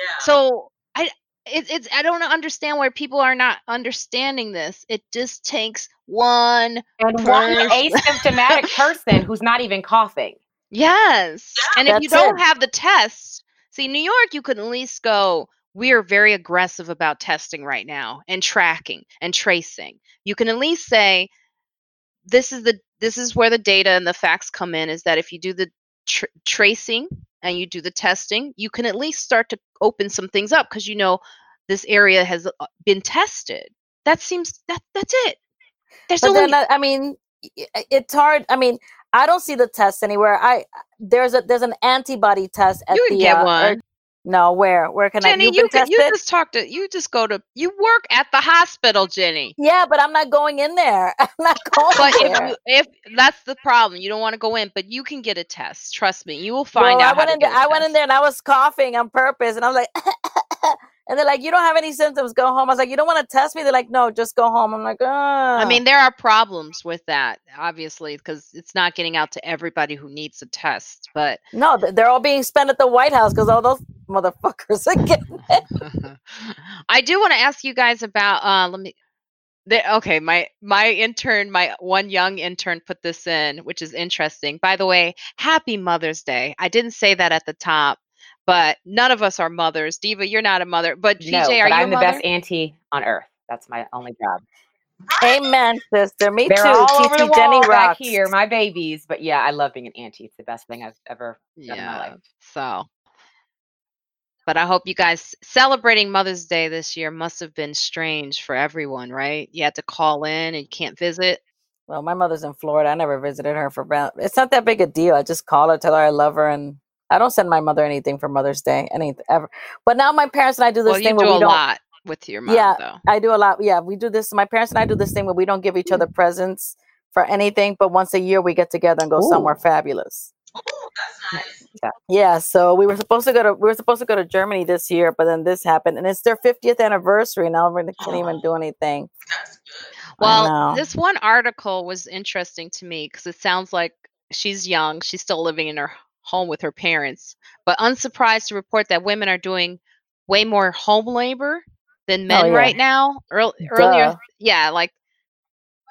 Yeah. So I it, it's I don't understand why people are not understanding this. It just takes one. and one (laughs) asymptomatic person who's not even coughing. Yes. And if you don't it. have the tests, see New York you could at least go we are very aggressive about testing right now and tracking and tracing. You can at least say this is the this is where the data and the facts come in is that if you do the tr- tracing and you do the testing, you can at least start to open some things up because you know this area has uh, been tested. That seems that that's it. There's But only then, I I mean, it's hard. I mean, I don't see the test anywhere. I there's a there's an antibody test at you the get uh, or- one. No, where where can I? Jenny, you can, you just talk to you just go to you work at the hospital, Jenny. Yeah, but I'm not going in there. (laughs) I'm not (laughs) going But if you, if that's the problem, you don't want to go in, but you can get a test. Trust me, you will find well, out. I went in there. I went in there and I was coughing on purpose, and I was like, (laughs) and they're like, "You don't have any symptoms. Go home." I was like, "You don't want to test me?" They're like, "No, just go home." I'm like, "Oh." I mean, there are problems with that, obviously, because it's not getting out to everybody who needs a test. But no, they're all being spent at the White House because all those motherfuckers (laughs) again. (laughs) I do want to ask you guys about. Uh, let me. The, okay, my my intern, my one young intern, put this in, which is interesting. By the way, Happy Mother's Day. I didn't say that at the top, but none of us are mothers. Diva, you're not a mother, but PJ, no, are but you I'm the mother? best auntie on earth. That's my only job. Amen, sister. Me They're too. all over the TT Jenny wall back here, my babies. But yeah, I love being an auntie. It's the best thing I've ever done in my life. So, but I hope you guys celebrating Mother's Day this year must have been strange for everyone, right? You had to call in and you can't visit. Well, my mother's in Florida. I never visited her for about. It's not that big a deal. I just call her, tell her I love her, and I don't send my mother anything for Mother's Day, anything ever. But now my parents and I do this Well, you thing do where a don't. lot with your mom, Yeah, though. I do a lot. Yeah, we do this. My parents and I do this thing where we don't give each mm. other presents for anything, but once a year we get together and go somewhere fabulous. Nice. Yeah, so we were supposed to go to we were supposed to go to Germany this year, but then this happened, and it's their 50th anniversary, and I really can't even oh. do anything. That's good. I Well, this one article was interesting to me because it sounds like she's young. She's still living in her home with her parents, but unsurprised to report that women are doing way more home labor than oh, men Oh, yeah. right now. Earl earlier, yeah, like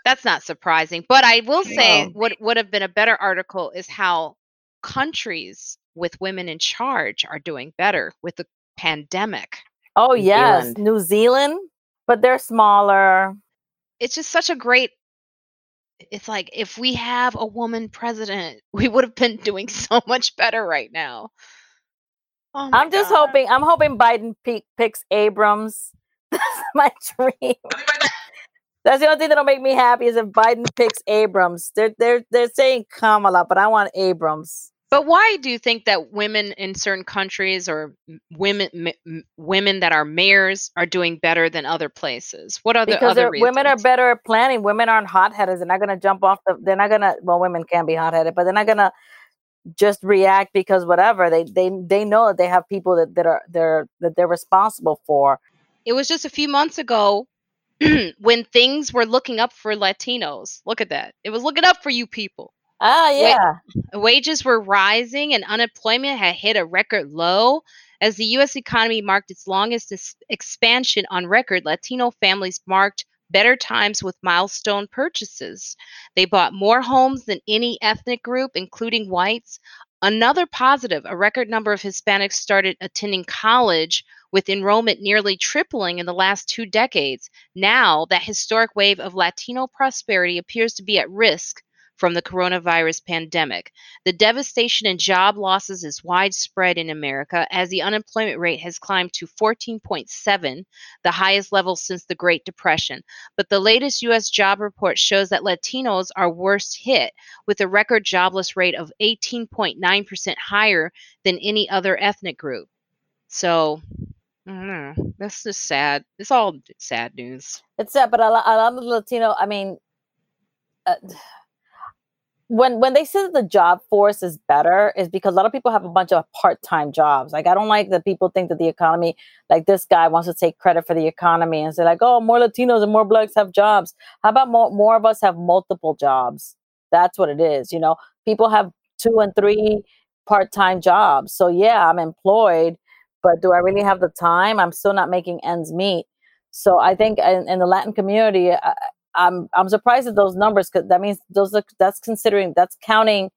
that's not surprising. But I will say, No. what would have been a better article is how countries with women in charge are doing better with the pandemic. Oh New yes, Zealand. New Zealand, but they're smaller. It's just such a great it's like if we have a woman president, (laughs) we would have been doing so much better right now. Oh I'm just God. hoping. I'm hoping Biden pick, picks Abrams. (laughs) That's my (laughs) dream. That's the only thing that'll make me happy is if Biden picks Abrams. They're they're they're saying Kamala, but I want Abrams. But why do you think that women in certain countries or women m- women that are mayors are doing better than other places? What are the Because other women are better at planning. Women aren't hot headed. They're not gonna jump off the. They're not gonna. Well, women can be hot headed, but they're not gonna just react because whatever. They they they know that they have people that that are they're that they're responsible for. It was just a few months ago (clears throat) when things were looking up for Latinos. Look at that. It was looking up for you people. Ah, yeah. Wages were rising and unemployment had hit a record low. As the U.S. economy marked its longest es- expansion on record, Latino families marked better times with milestone purchases. They bought more homes than any ethnic group, including whites. Another positive a record number of Hispanics started attending college, with enrollment nearly tripling in the last two decades. Now, that historic wave of Latino prosperity appears to be at risk from the coronavirus pandemic. The devastation and job losses is widespread in America as the unemployment rate has climbed to 14.7, the highest level since the Great Depression. But the latest US job report shows that Latinos are worst hit with a record jobless rate of 18.9% higher than any other ethnic group. So, Don't know. That's just sad. It's all sad news. It's sad, but a lot, a lot of Latino. I mean, uh, when when they say that the job force is better, is because a lot of people have a bunch of part time jobs. Like I don't like that people think that the economy, like this guy wants to take credit for the economy and say like, oh, more Latinos and more blacks have jobs. How about more more of us have multiple jobs? That's what it is. You know, people have two and three part time jobs. So yeah, I'm employed, but do I really have the time? I'm still not making ends meet. So I think in, in the Latin community, I, I'm I'm surprised at those numbers because that means those are, that's considering that's counting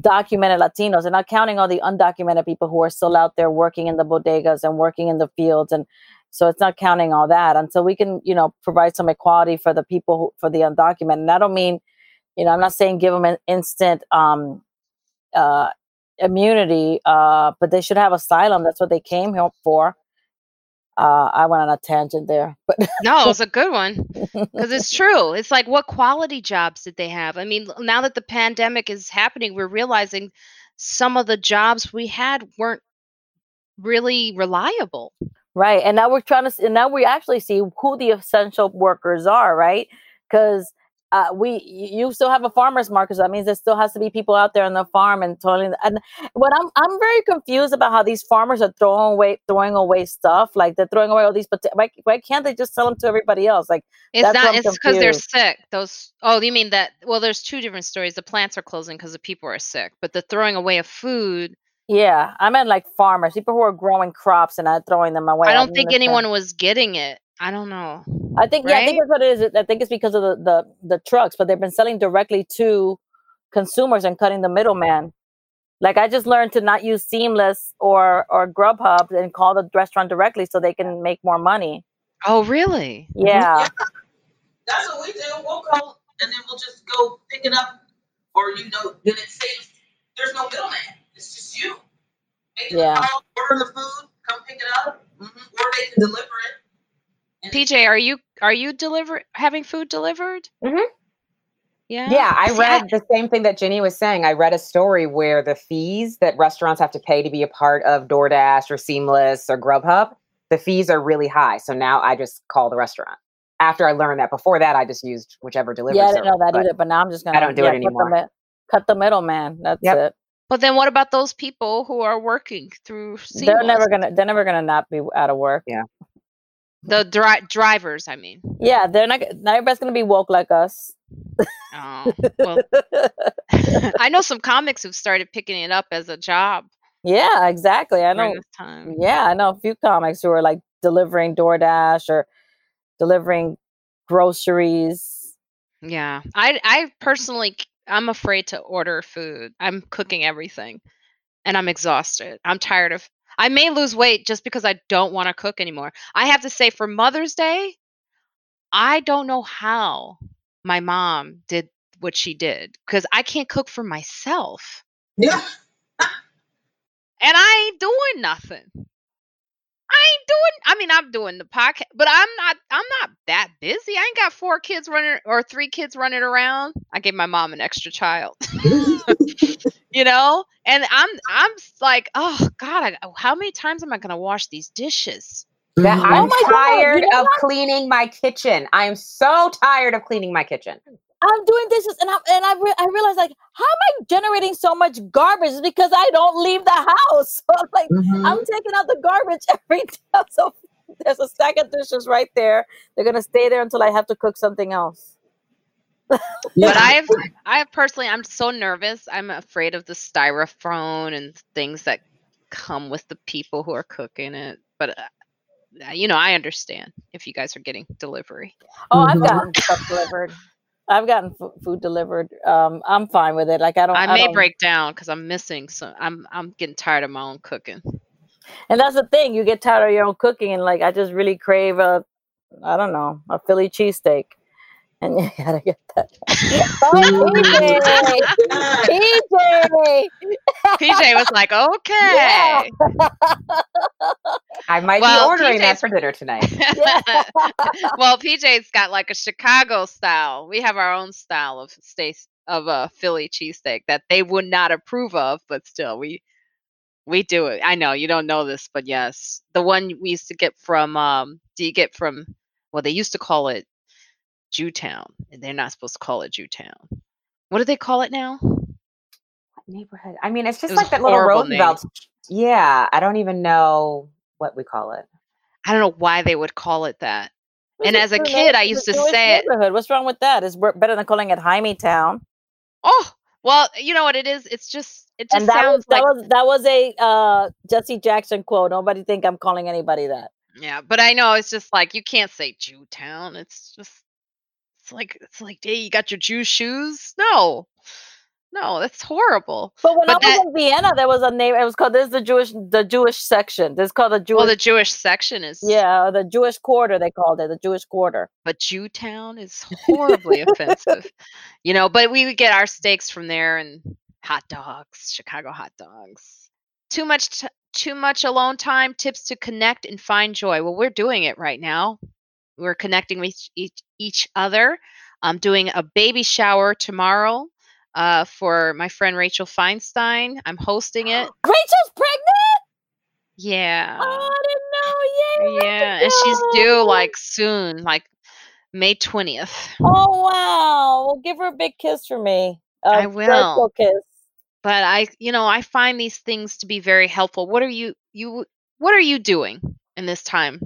documented Latinos and not counting all the undocumented people who are still out there working in the bodegas and working in the fields and so it's not counting all that until we can you know provide some equality for the people who, for the undocumented. And I don't mean you know I'm not saying give them an instant um, uh, immunity, uh, but they should have asylum. That's what they came here for. Uh, I went on a tangent there, but No, it (laughs) was a good one because it's true. It's like, what quality jobs did they have? I mean, now that the pandemic is happening, we're realizing some of the jobs we had weren't really reliable. Right. And now we're trying to, and now we actually see who the essential workers are, right? Because uh, we, you still have a farmer's market. So that means there still has to be people out there on the farm and toiling. And what I'm, I'm very confused about how these farmers are throwing away, throwing away stuff. Like they're throwing away all these, but why, why can't they just sell them to everybody else? Like, It's That's not. It's because they're sick. Those. Oh, you mean that? Well, there's two different stories. The plants are closing because the people are sick, but the throwing away of food. yeah, I meant like farmers, people who are growing crops and not throwing them away. I don't didn't think understand. anyone was getting it. I don't know. I think yeah, I think that's what it is. I think it's because of the, the the trucks, but they've been selling directly to consumers and cutting the middleman. Like I just learned to not use Seamless or or Grubhub and call the restaurant directly so they can make more money. Oh, really? Yeah, That's what we do. We'll call and then we'll just go pick it up, or you know, then it saves. There's no middleman. It's just you. Making Yeah. the call, ordering the food, come pick it up, mhm, or they can deliver it. And PJ, are you are you deliver having food delivered? Mm-hmm. Yeah. Yeah, I See, read the same thing that Jenny was saying. I read a story where the fees that restaurants have to pay to be a part of DoorDash or Seamless or Grubhub, the fees are really high. So now I just call the restaurant. After I learned that, before that, I just used whichever delivery. yeah, I didn't know that but either. But now I'm just gonna I don't do yeah, it cut the anymore. mi- Cut the middleman. That's Yep. it. But then what about those people who are working through They're never gonna. They're never gonna not be out of work. Yeah. The dri- drivers, I mean. Yeah, they're not. Not everybody's gonna be woke like us. Oh, well, (laughs) I know some comics who've started picking it up as a job yeah, exactly. I know. time. Yeah, I know a few comics who are like delivering DoorDash or delivering groceries. Yeah. I I personally I'm afraid to order food. I'm cooking everything and I'm exhausted. I'm tired of I may lose weight just because I don't want to cook anymore. I have to say, for Mother's Day, I don't know how my mom did what she did because I can't cook for myself. Yeah. And I ain't doing nothing. I doing I mean I'm doing the podcast, but I'm not I'm not that busy. I ain't got four kids running or three kids running around. I gave my mom an extra child. (laughs) (laughs) you know? And I'm I'm like, "Oh god, I, how many times am I going to wash these dishes?" That Mhm. I'm Oh my God, tired you know of cleaning my kitchen. I am so tired of cleaning my kitchen. I'm doing dishes, and I and I, re- I realized like, how am I generating so much garbage? It's because I don't leave the house. So (laughs) I'm like, Mhm. I'm taking out the garbage (laughs) every day. So (laughs) there's a stack of dishes right there. They're gonna stay there until I have to cook something else. But I've I personally I'm so nervous. I'm afraid of the styrofoam and things that come with the people who are cooking it. But uh, you know, I understand if you guys are getting delivery. Oh, I've gotten stuff delivered. I've gotten fu- food delivered. Um, I'm fine with it. Like I don't. I may don't- break down because I'm missing some. I'm I'm getting tired of my own cooking. And that's the thing. You get tired of your own cooking, and like I just really crave a, I don't know, a Philly cheesesteak, and you gotta get that. PJ, PJ. PJ was like, okay. (laughs) I might Well, be ordering that for dinner tonight. (laughs) well, PJ's got like a Chicago style. We have our own style of steak of a Philly cheesesteak that they would not approve of, but still we we do it. I know you don't know this, but yes, the one we used to get from um do you get from well they used to call it Jewtown, and they're not supposed to call it Jewtown. What do they call it now? What neighborhood? I mean, it's just was like that little name. Roosevelt. Yeah, I don't even know what we call it. I don't know why they would call it that. And as a kid, I used to say it. What's wrong with that? It's better than calling it Jaime Town. Oh, well, you know what it is? It's just it just And that was sounds that like was that was a uh, Jesse Jackson quote. Nobody think I'm calling anybody that. Yeah, but I know it's just like you can't say Jewtown. It's just it's like it's like, hey, you got your Jew shoes? No. No, that's horrible. But when But I was that- in Vienna, there was a name. It was called. This is the Jewish the Jewish section. This is called the oh, Jewish. Well, the Jewish section is yeah, the Jewish quarter. They called it the Jewish quarter. but Jewtown is horribly offensive. You know, but we would get our steaks from there and hot dogs, Chicago hot dogs. Too much t- too much alone time, tips to connect and find joy. Well, we're doing it right now. We're connecting with each, each other. I'm doing a baby shower tomorrow uh, for my friend Rachel Feinstein. I'm hosting it. (gasps) Rachel's pregnant. Yeah. Oh, I didn't know. Yay! Yeah, and she's due like soon, like May 20th. Oh wow! Well, give her a big kiss for me. I A will. virtual kiss. but I, you know, I find these things to be very helpful. What are you you what are you doing in this time?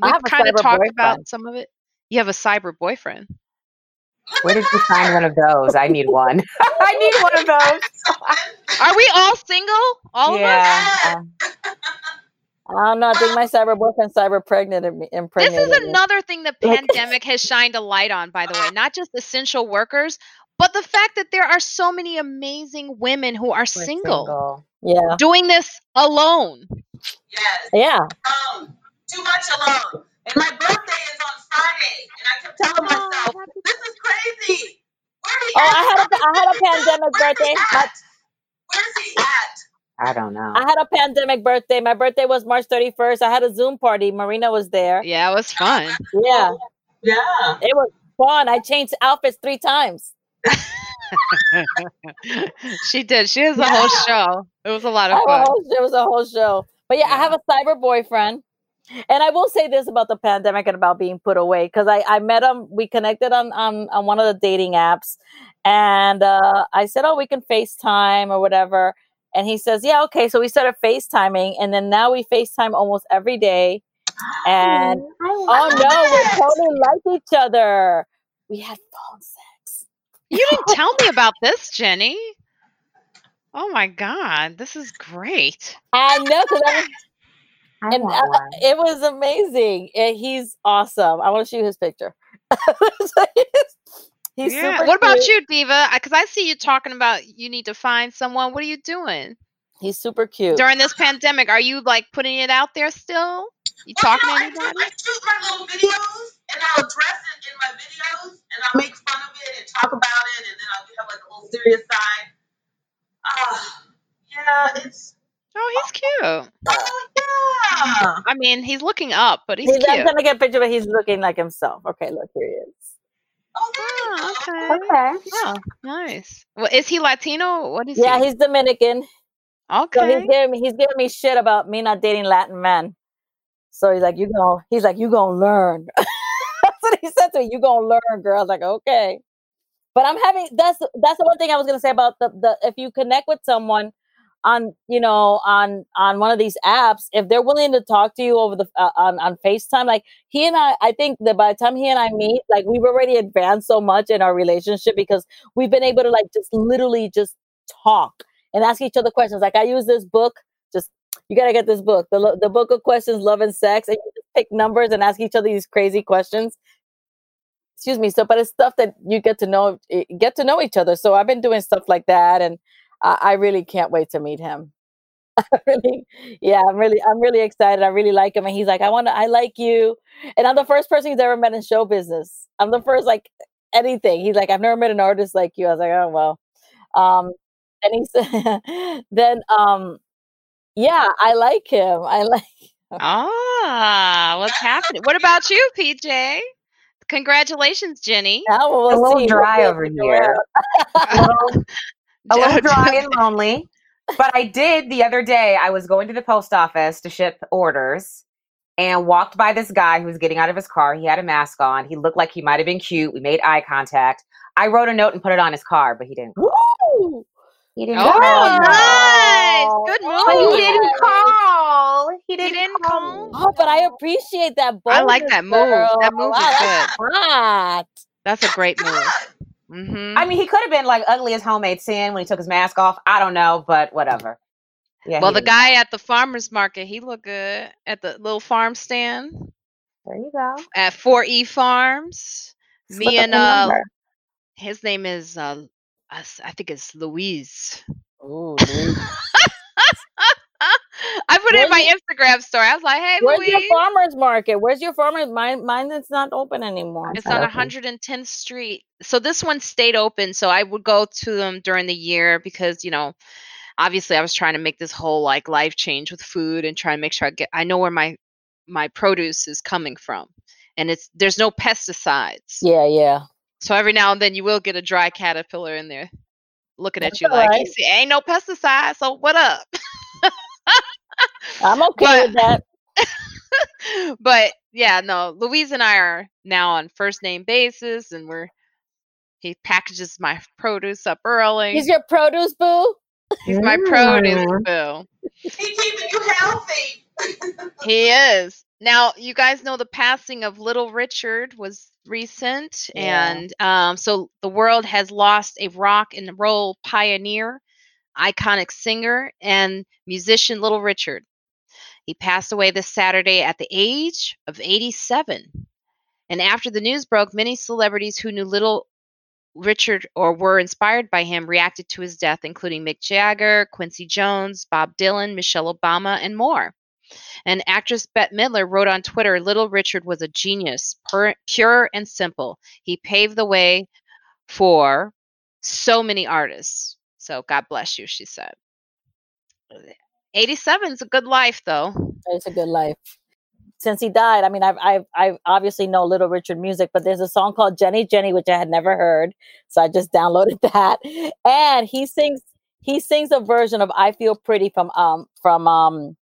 We've kind of talked about some of it. You have a cyber boyfriend. Where did you find one of those? I need one. (laughs) I need one of those. Are we all single? All of us? yeah. um, I don't know. I think my cyber boyfriend cyber pregnant This impregnated is me. another thing the (laughs) pandemic has shined a light on, by the way, not just essential workers, but the fact that there are so many amazing women who are we're single, Yeah, doing this alone. Yes. yeah. Um, too much alone. And my birthday is on Friday, and I kept telling myself, "This is crazy." Where he Oh, at? I had a I had a pandemic Where's birthday. My. Where's he at? I don't know. I had a pandemic birthday. My birthday was March 31st. I had a Zoom party. Marina was there. Yeah, it was fun. Yeah, Yeah. it was fun. I changed outfits three times. (laughs) she did. She was a whole show. It was a lot of fun. was- it was a whole show. But yeah, I have a cyber boyfriend. And I will say this about the pandemic and about being put away because I, I met him. We connected on, on, on one of the dating apps. And uh, I said, Oh, we can FaceTime or whatever. And he says, Yeah, okay. So we started FaceTiming. And then now we FaceTime almost every day. (gasps) And oh no, we totally like each other. We had phone sex. You didn't (laughs) tell me about this, Jenny. Oh my god, this is great. I know because I, I and want uh, one. it was amazing. And he's awesome. I want to show you his picture. (laughs) he's yeah. super What about you, Diva? Because I see you talking about you need to find someone. What are you doing? He's super cute. During this pandemic, are you like putting it out there still? You talking well, to anybody? I, I shoot my little videos and I'll address it in my videos and I'll make fun of it and talk about it and then I'll have like a little serious side. Uh, yeah, it's. Oh, he's cute. Oh yeah. I mean, he's looking up, but he's, He's, I'm cute. gonna get a picture, but he's looking like himself. Okay, look here he is. Oh, there you go. okay. Okay. Oh, nice. Well, is he Latino? What is he? Yeah, he? he's Dominican. Okay. So okay. he's giving me he's giving me shit about me not dating Latin men. So he's like, you gonna he's like, you gonna learn. (laughs) that's what he said to me. You gonna learn, girl. I was like, okay. But I'm having that's that's the one thing I was gonna say about the the if you connect with someone on you know on on one of these apps, if they're willing to talk to you over the uh, on on Facetime, like he and I, I think that by the time he and I meet, like we've already advanced so much in our relationship because we've been able to like just literally just talk and ask each other questions. Like I use this book, just you gotta get this book, the the book of questions, love and sex, and you just pick numbers and ask each other these crazy questions. Excuse me. So, but it's stuff that you get to know, eh, get to know each other. So I've been doing stuff like that, and I, I really can't wait to meet him. (laughs) Really, yeah, I'm really, I'm really excited. I really like him, and he's like, I want to, I like you, and I'm the first person he's ever met in show business. I'm the first like anything. He's like, I've never met an artist like you. I was like, oh well. Um, and he said, (laughs) then um, yeah, I like him. I (laughs) like. Ah, what's happening? What about you, PJ? Congratulations, Jenny. Now we'll a little see. dry We'll over here. A little, a little dry and (laughs) lonely. But I did the other day. I was going to the post office to ship orders and walked by this guy who was getting out of his car. He had a mask on. He looked like he might have been cute. We made eye contact. I wrote a note and put it on his car, but he didn't. Woo! He didn't. Oh, call. nice. Good Oh, But move. he didn't call. He He didn't, didn't call. call? Oh, but I appreciate that. I like that move. That move Wow, is that's hot. That's a great move. Hmm I mean, he could have been like ugly as homemade sin when he took his mask off. I don't know, but whatever. Yeah. well, the guy at the farmer's market, he looked good at the little farm stand There you go. at 4E Farms. Me and uh, number. his name is uh, I think it's Louise. Ooh, Louise. (laughs) I put it in my Instagram story. I was like, "Hey, Where's your farmers market? Where's your farmers? Mine, mine is not open anymore. It's on open. 110th Street. So this one stayed open. So I would go to them during the year because, you know, obviously I was trying to make this whole like life change with food and try and make sure I get I know where my my produce is coming from. And it's there's no pesticides. Yeah, yeah. So every now and then you will get a dry caterpillar in there looking at you like, right. you see, ain't no pesticide, so what up? (laughs) I'm okay with that. (laughs) but yeah, no, Louise and I are now on first name basis and we're he packages my produce up early. He's your produce boo. He's my produce boo. He's keeping you healthy. He is. Now, you guys know the passing of Little Richard was recent, Yeah. and um, so the world has lost a rock and roll pioneer, iconic singer, and musician Little Richard. He passed away this Saturday at the age of 87. And after the news broke, many celebrities who knew Little Richard or were inspired by him reacted to his death, including Mick Jagger, Quincy Jones, Bob Dylan, Michelle Obama, and more. And actress Bette Midler wrote on Twitter Little Richard was a genius, pur- pure and simple. He paved the way for so many artists. So God bless you, she said. 87 is a good life, though. It's a good life. Since he died, I mean, I've, I've, I obviously know Little Richard music, but there's a song called Jenny Jenny, which I had never heard, so I just downloaded (laughs) that. And he sings, he sings a version of "I Feel Pretty" from um from um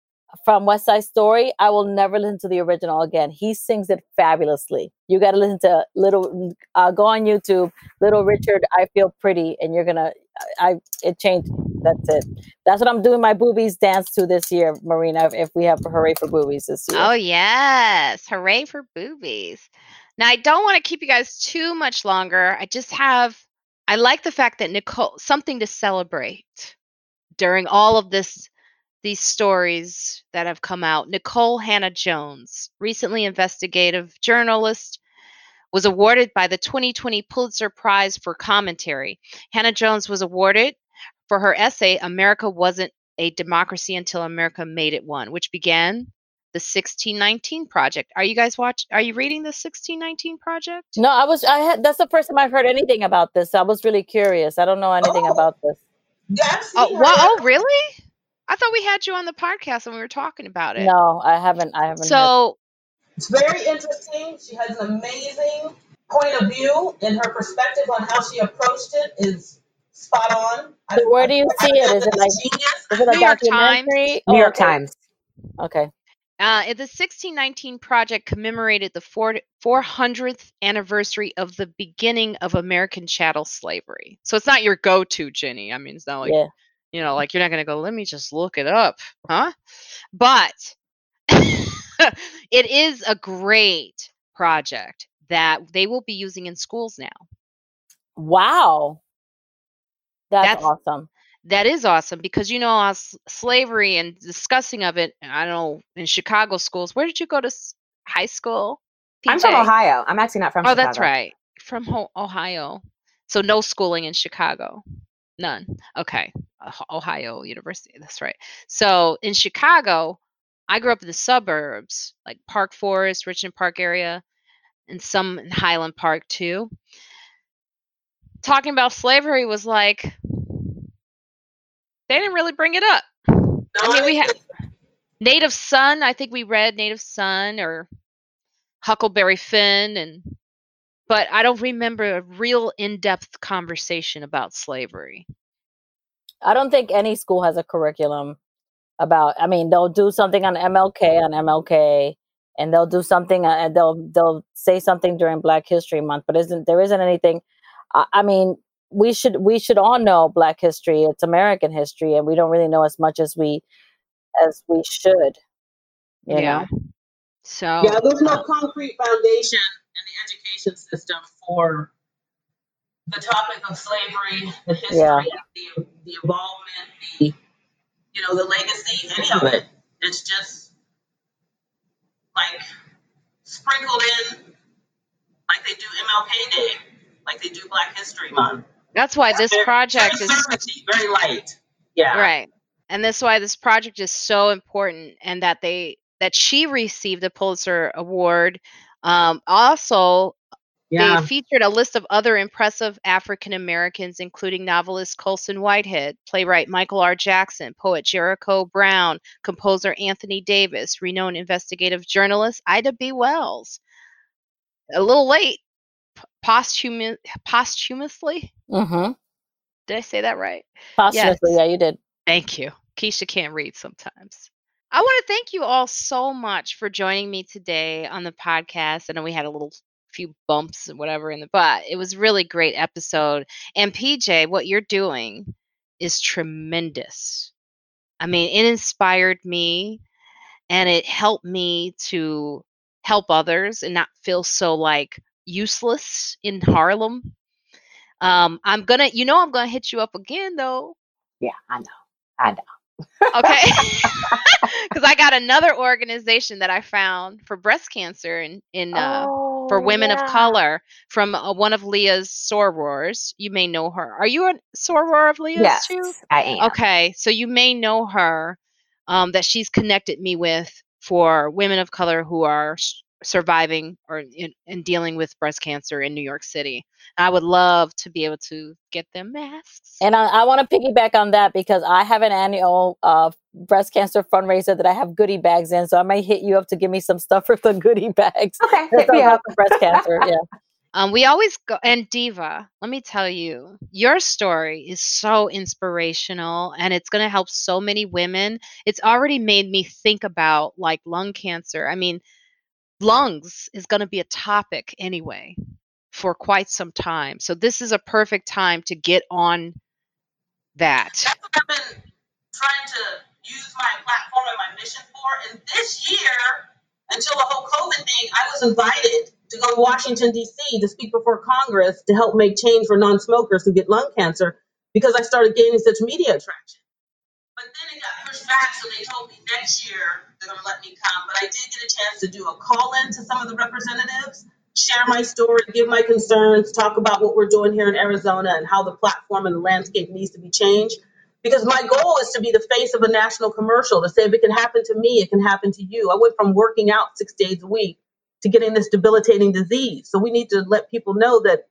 from West Side Story. I will never listen to the original again. He sings it fabulously. You got to listen to Little. Uh, go on YouTube, Little Richard. I Feel Pretty, and you're gonna. I it changed. That's it. That's what I'm doing my boobies dance to this year, Marina. If, we have hooray for boobies this year. Oh, yes. Hooray for boobies. Now, I don't want to keep you guys too much longer. I just have, I like the fact that Nikole, something to celebrate during all of this, these stories that have come out. Nikole Hannah Jones, recently investigative journalist, was awarded by the 2020 Pulitzer Prize for Commentary. Hannah Jones was awarded for her essay, America Wasn't a democracy until America made it one, which began the 1619 project. Are you guys watch are you reading the 1619 project? No, I was I had that's the first time I've heard anything about this. I was really curious. I don't know anything Oh. about this. That's Oh, wow, oh really? I thought we had you on the podcast and we were talking about it. No, I haven't I haven't heard. So It's very interesting. She has an amazing point of view, and her perspective on how she approached it is spot on. I, So where do you see it? Is it like genius? is it a New York Times. documentary? New Oh, York okay. Times. Okay. Uh, the 1619 project commemorated the four, 400th anniversary of the beginning of American chattel slavery. So it's not your go-to, Jenny. I mean, it's not like yeah. you know, like you're not going to go. Let me just look it up, huh? But (laughs) it is a great project that they will be using in schools now. Wow. That's, That's- awesome. That is awesome because you know, slavery and discussing of it. I don't know in Chicago schools. Where did you go to high school? I'm from Ohio. I'm actually not from Oh, Chicago. that's right. From Ohio. So no schooling in Chicago. None. Okay. Oh- Ohio University. That's right. So in Chicago, I grew up in the suburbs, like Park Forest, Richton Park area, and some in Highland Park too. Talking about slavery was like they didn't really bring it up. I mean, we had Native Son. I think we read Native Son or Huckleberry Finn, and but I don't remember a real in-depth conversation about slavery. I don't think any school has a curriculum about. I mean, they'll do something on MLK on MLK, and they'll do something uh, and they'll they'll say something during Black History Month. But isn't there isn't anything? I, I mean, we should we should all know Black history. It's American history, and we don't really know as much as we as we should. You know. So Yeah, there's no concrete foundation in the education system for the topic of slavery, the history, Yeah. the, the involvement, the you know, the legacy, any of it. It's just like sprinkled in like they do MLK Day, like they do Black History Month. that's why this Very- project very is very light. Yeah. right, and that's why this project is so important, and that they that she received a Pulitzer Award. Um, also, Yeah. They featured a list of other impressive African Americans, including novelist Colson Whitehead, playwright Michael R. Jackson, poet Jericho Brown, composer Anthony Davis, renowned investigative journalist Ida B. Wells. A little late, p- posthum- posthumously. Mm-hmm. Did I say that right? Posthumously, Yes. yeah, you did. Thank you. Keisha can't read sometimes. I want to thank you all so much for joining me today on the podcast. I know we had a little few bumps and whatever in the but it was a really great episode. And PJ, what you're doing is tremendous. I mean, it inspired me and it helped me to help others and not feel so like useless in Harlem. Um, I'm gonna, you know, I'm gonna hit you up again though. Yeah, I know. I know. (laughs) (laughs) Okay. Because I got another organization that I found for breast cancer in, in uh, for Oh, women of color from uh, one of Leah's sorors. You may know her. Are you a soror of Leah's Yes, too? I am. Okay, so you may know her. Um, that she's connected me with for women of color who are surviving or in, and dealing with breast cancer in New York City. I would love to be able to get them masks. And I, I want to piggyback on that because I have an annual uh, breast cancer fundraiser that I have goodie bags in. So I might hit you up to give me some stuff (laughs) for the goodie bags. Okay, hit me up. breast cancer. Yeah. (laughs) Um, we always go and Diva. Let me tell you, your story is so inspirational, and it's going to help so many women. It's already made me think about like lung cancer. I mean, lungs is going to be a topic anyway for quite some time. So this is a perfect time to get on that. That's what I've been trying to use my platform and my mission for. And this year, until the whole COVID thing, I was invited to go to Washington, D.C. to speak before Congress to help make change for non smokers who get lung cancer because I started gaining such media attraction. But then it got pushed back, so they told me next year going to let me come. But I did get a chance to do a call in to some of the representatives, share my story, give my concerns, talk about what we're doing here in Arizona and how the platform and the landscape needs to be changed. because my goal is to be the face of a national commercial to say if it can happen to me, it can happen to you. I went from working out six days a week to getting this debilitating disease. So we need to let people know that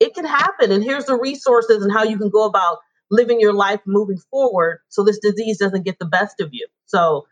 it can happen. And here's the resources and how you can go about living your life moving forward so this disease doesn't get the best of you. So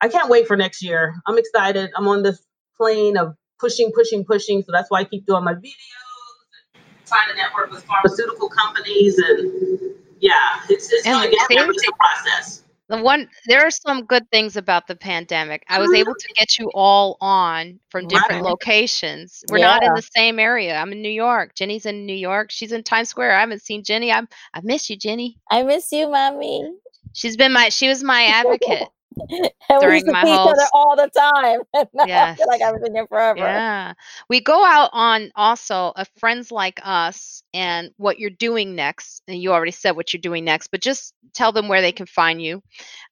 I can't wait for next year. I'm excited. I'm on this plane of pushing, pushing, pushing. So that's why I keep doing my videos, trying to network with pharmaceutical companies and yeah, it's, it's going to get a process. The one there are some good things about the pandemic. I was able to mm-hmm. get you all on from different right. locations. We're yeah. not in the same area. I'm in New York. Jenny's in New York. She's in Times Square. I haven't seen Jenny. I'm I miss you, Jenny. I miss you, mommy. She's been my she was my (laughs) advocate. (laughs) and during we used to my see whole... each other all the time. (laughs) yeah, I feel like I've been here forever. Yeah, we go out on also a friends like us and what you're doing next. And you already said what you're doing next, but just tell them where they can find you.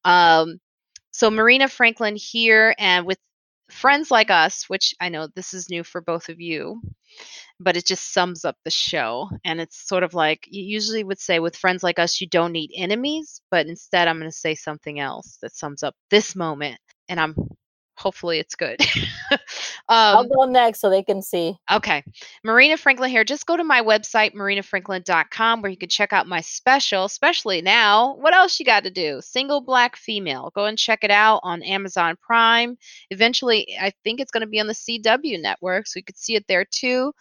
Um, so Marina Franklin here, and with friends like us, which I know this is new for both of you but it just sums up the show. And it's sort of like you usually would say with friends like us, you don't need enemies, but instead I'm going to say something else that sums up this moment. And I'm hopefully it's good. (laughs) um, I'll go next so they can see. Okay. Marina Franklin here. Just go to my website, marinafranklin.com, where you can check out my special, especially now. What else you got to do? Single Black Female. Go and check it out on Amazon Prime. Eventually, I think it's going to be on the CW network, so you could see it there too.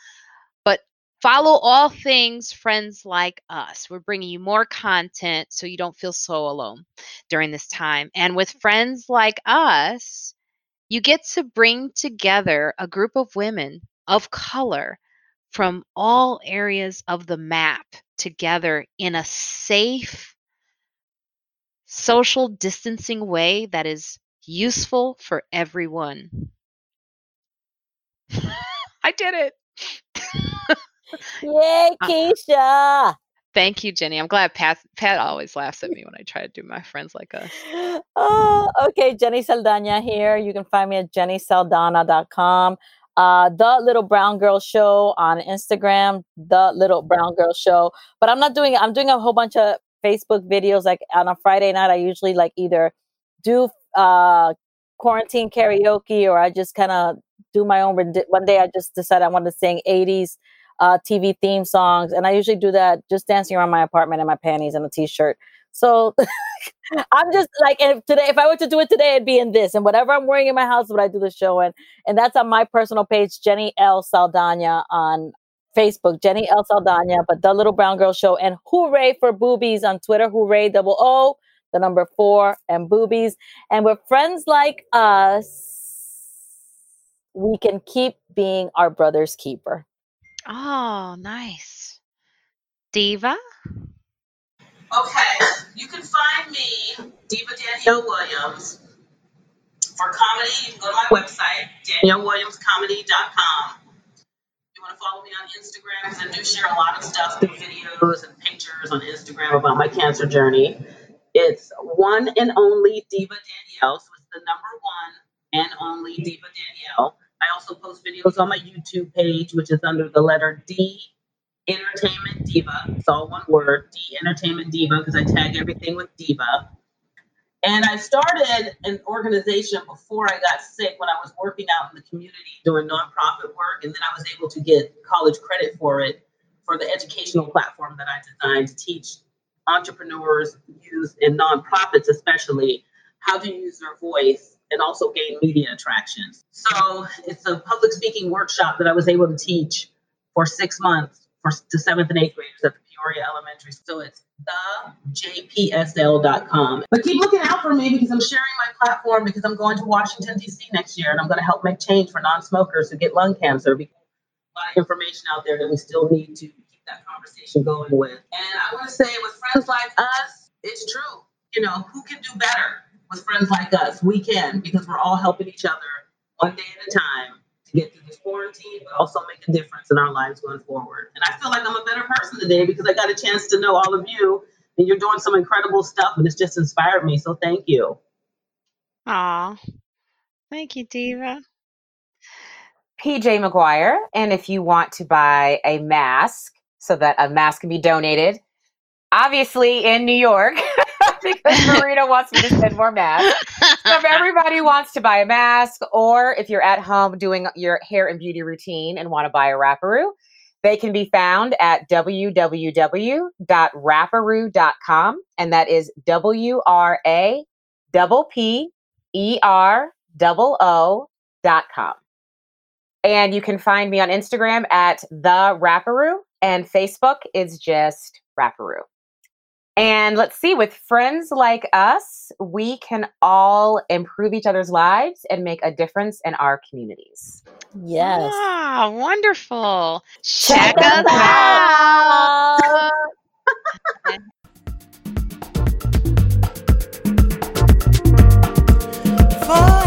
Follow all things friends like us. We're bringing you more content so you don't feel so alone during this time. And with friends like us, you get to bring together a group of women of color from all areas of the map together in a safe, social distancing way that is useful for everyone. (laughs) I did it. (laughs) Yay, uh, Keisha. Thank you, Jenny. I'm glad Pat Pat always laughs at me when I try to do my friends like us. Oh, okay. Jenny Saldana here. You can find me at jennysaldana.com. Uh, the Little Brown Girl Show on Instagram, The Little Brown Girl Show. But I'm not doing. I'm doing a whole bunch of Facebook videos. Like on a Friday night, I usually like either do uh, quarantine karaoke or I just kind of do my own. One day I just decided I wanted to sing 80s uh, TV theme songs. And I usually do that just dancing around my apartment in my panties and a t shirt. So (laughs) I'm just like, if today, if I were to do it today, it'd be in this. And whatever I'm wearing in my house what I do the show in. And that's on my personal page, Jenny L. Saldana on Facebook, Jenny L. Saldana, but The Little Brown Girl Show. And hooray for boobies on Twitter, hooray, double O, the number four, and boobies. And with friends like us, we can keep being our brother's keeper. Oh, nice. Diva? Okay, you can find me, Diva Danielle Williams. For comedy, you can go to my website, daniellewilliamscomedy.com. you want to follow me on Instagram, because I do share a lot of stuff, videos and pictures on Instagram about my cancer journey. It's one and only Diva Danielle, so it's the number one and only Diva Danielle. I also post videos on my YouTube page, which is under the letter D Entertainment Diva. It's all one word, D Entertainment Diva, because I tag everything with Diva. And I started an organization before I got sick when I was working out in the community doing nonprofit work. And then I was able to get college credit for it for the educational platform that I designed to teach entrepreneurs, youth, and nonprofits, especially, how to use their voice and also gain media attractions. So it's a public speaking workshop that I was able to teach for six months for to seventh and eighth graders at the Peoria Elementary. So it's thejpsl.com. But keep looking out for me because I'm sharing my platform because I'm going to Washington D.C. next year and I'm going to help make change for non-smokers who get lung cancer. Because a lot of information out there that we still need to keep that conversation going with. And I want to say, with friends like us, it's true. You know, who can do better? With friends like us. We can because we're all helping each other one day at a time to get through this quarantine, but also make a difference in our lives going forward. And I feel like I'm a better person today because I got a chance to know all of you and you're doing some incredible stuff and it's just inspired me. So thank you. Aw. Thank you, Diva. PJ McGuire. And if you want to buy a mask so that a mask can be donated, obviously in New York (laughs) because Marina wants me to send more masks. So if everybody wants to buy a mask, or if you're at home doing your hair and beauty routine and want to buy a Wrapperoo, they can be found at www.wrapperoo.com, and that is W R A double P E R double O dot com. And you can find me on Instagram at the Wrapperoo, and Facebook is just Wrapperoo. And let's see, with friends like us, we can all improve each other's lives and make a difference in our communities. Yes. Ah, wonderful. Check Check, us us out. out. (laughs) For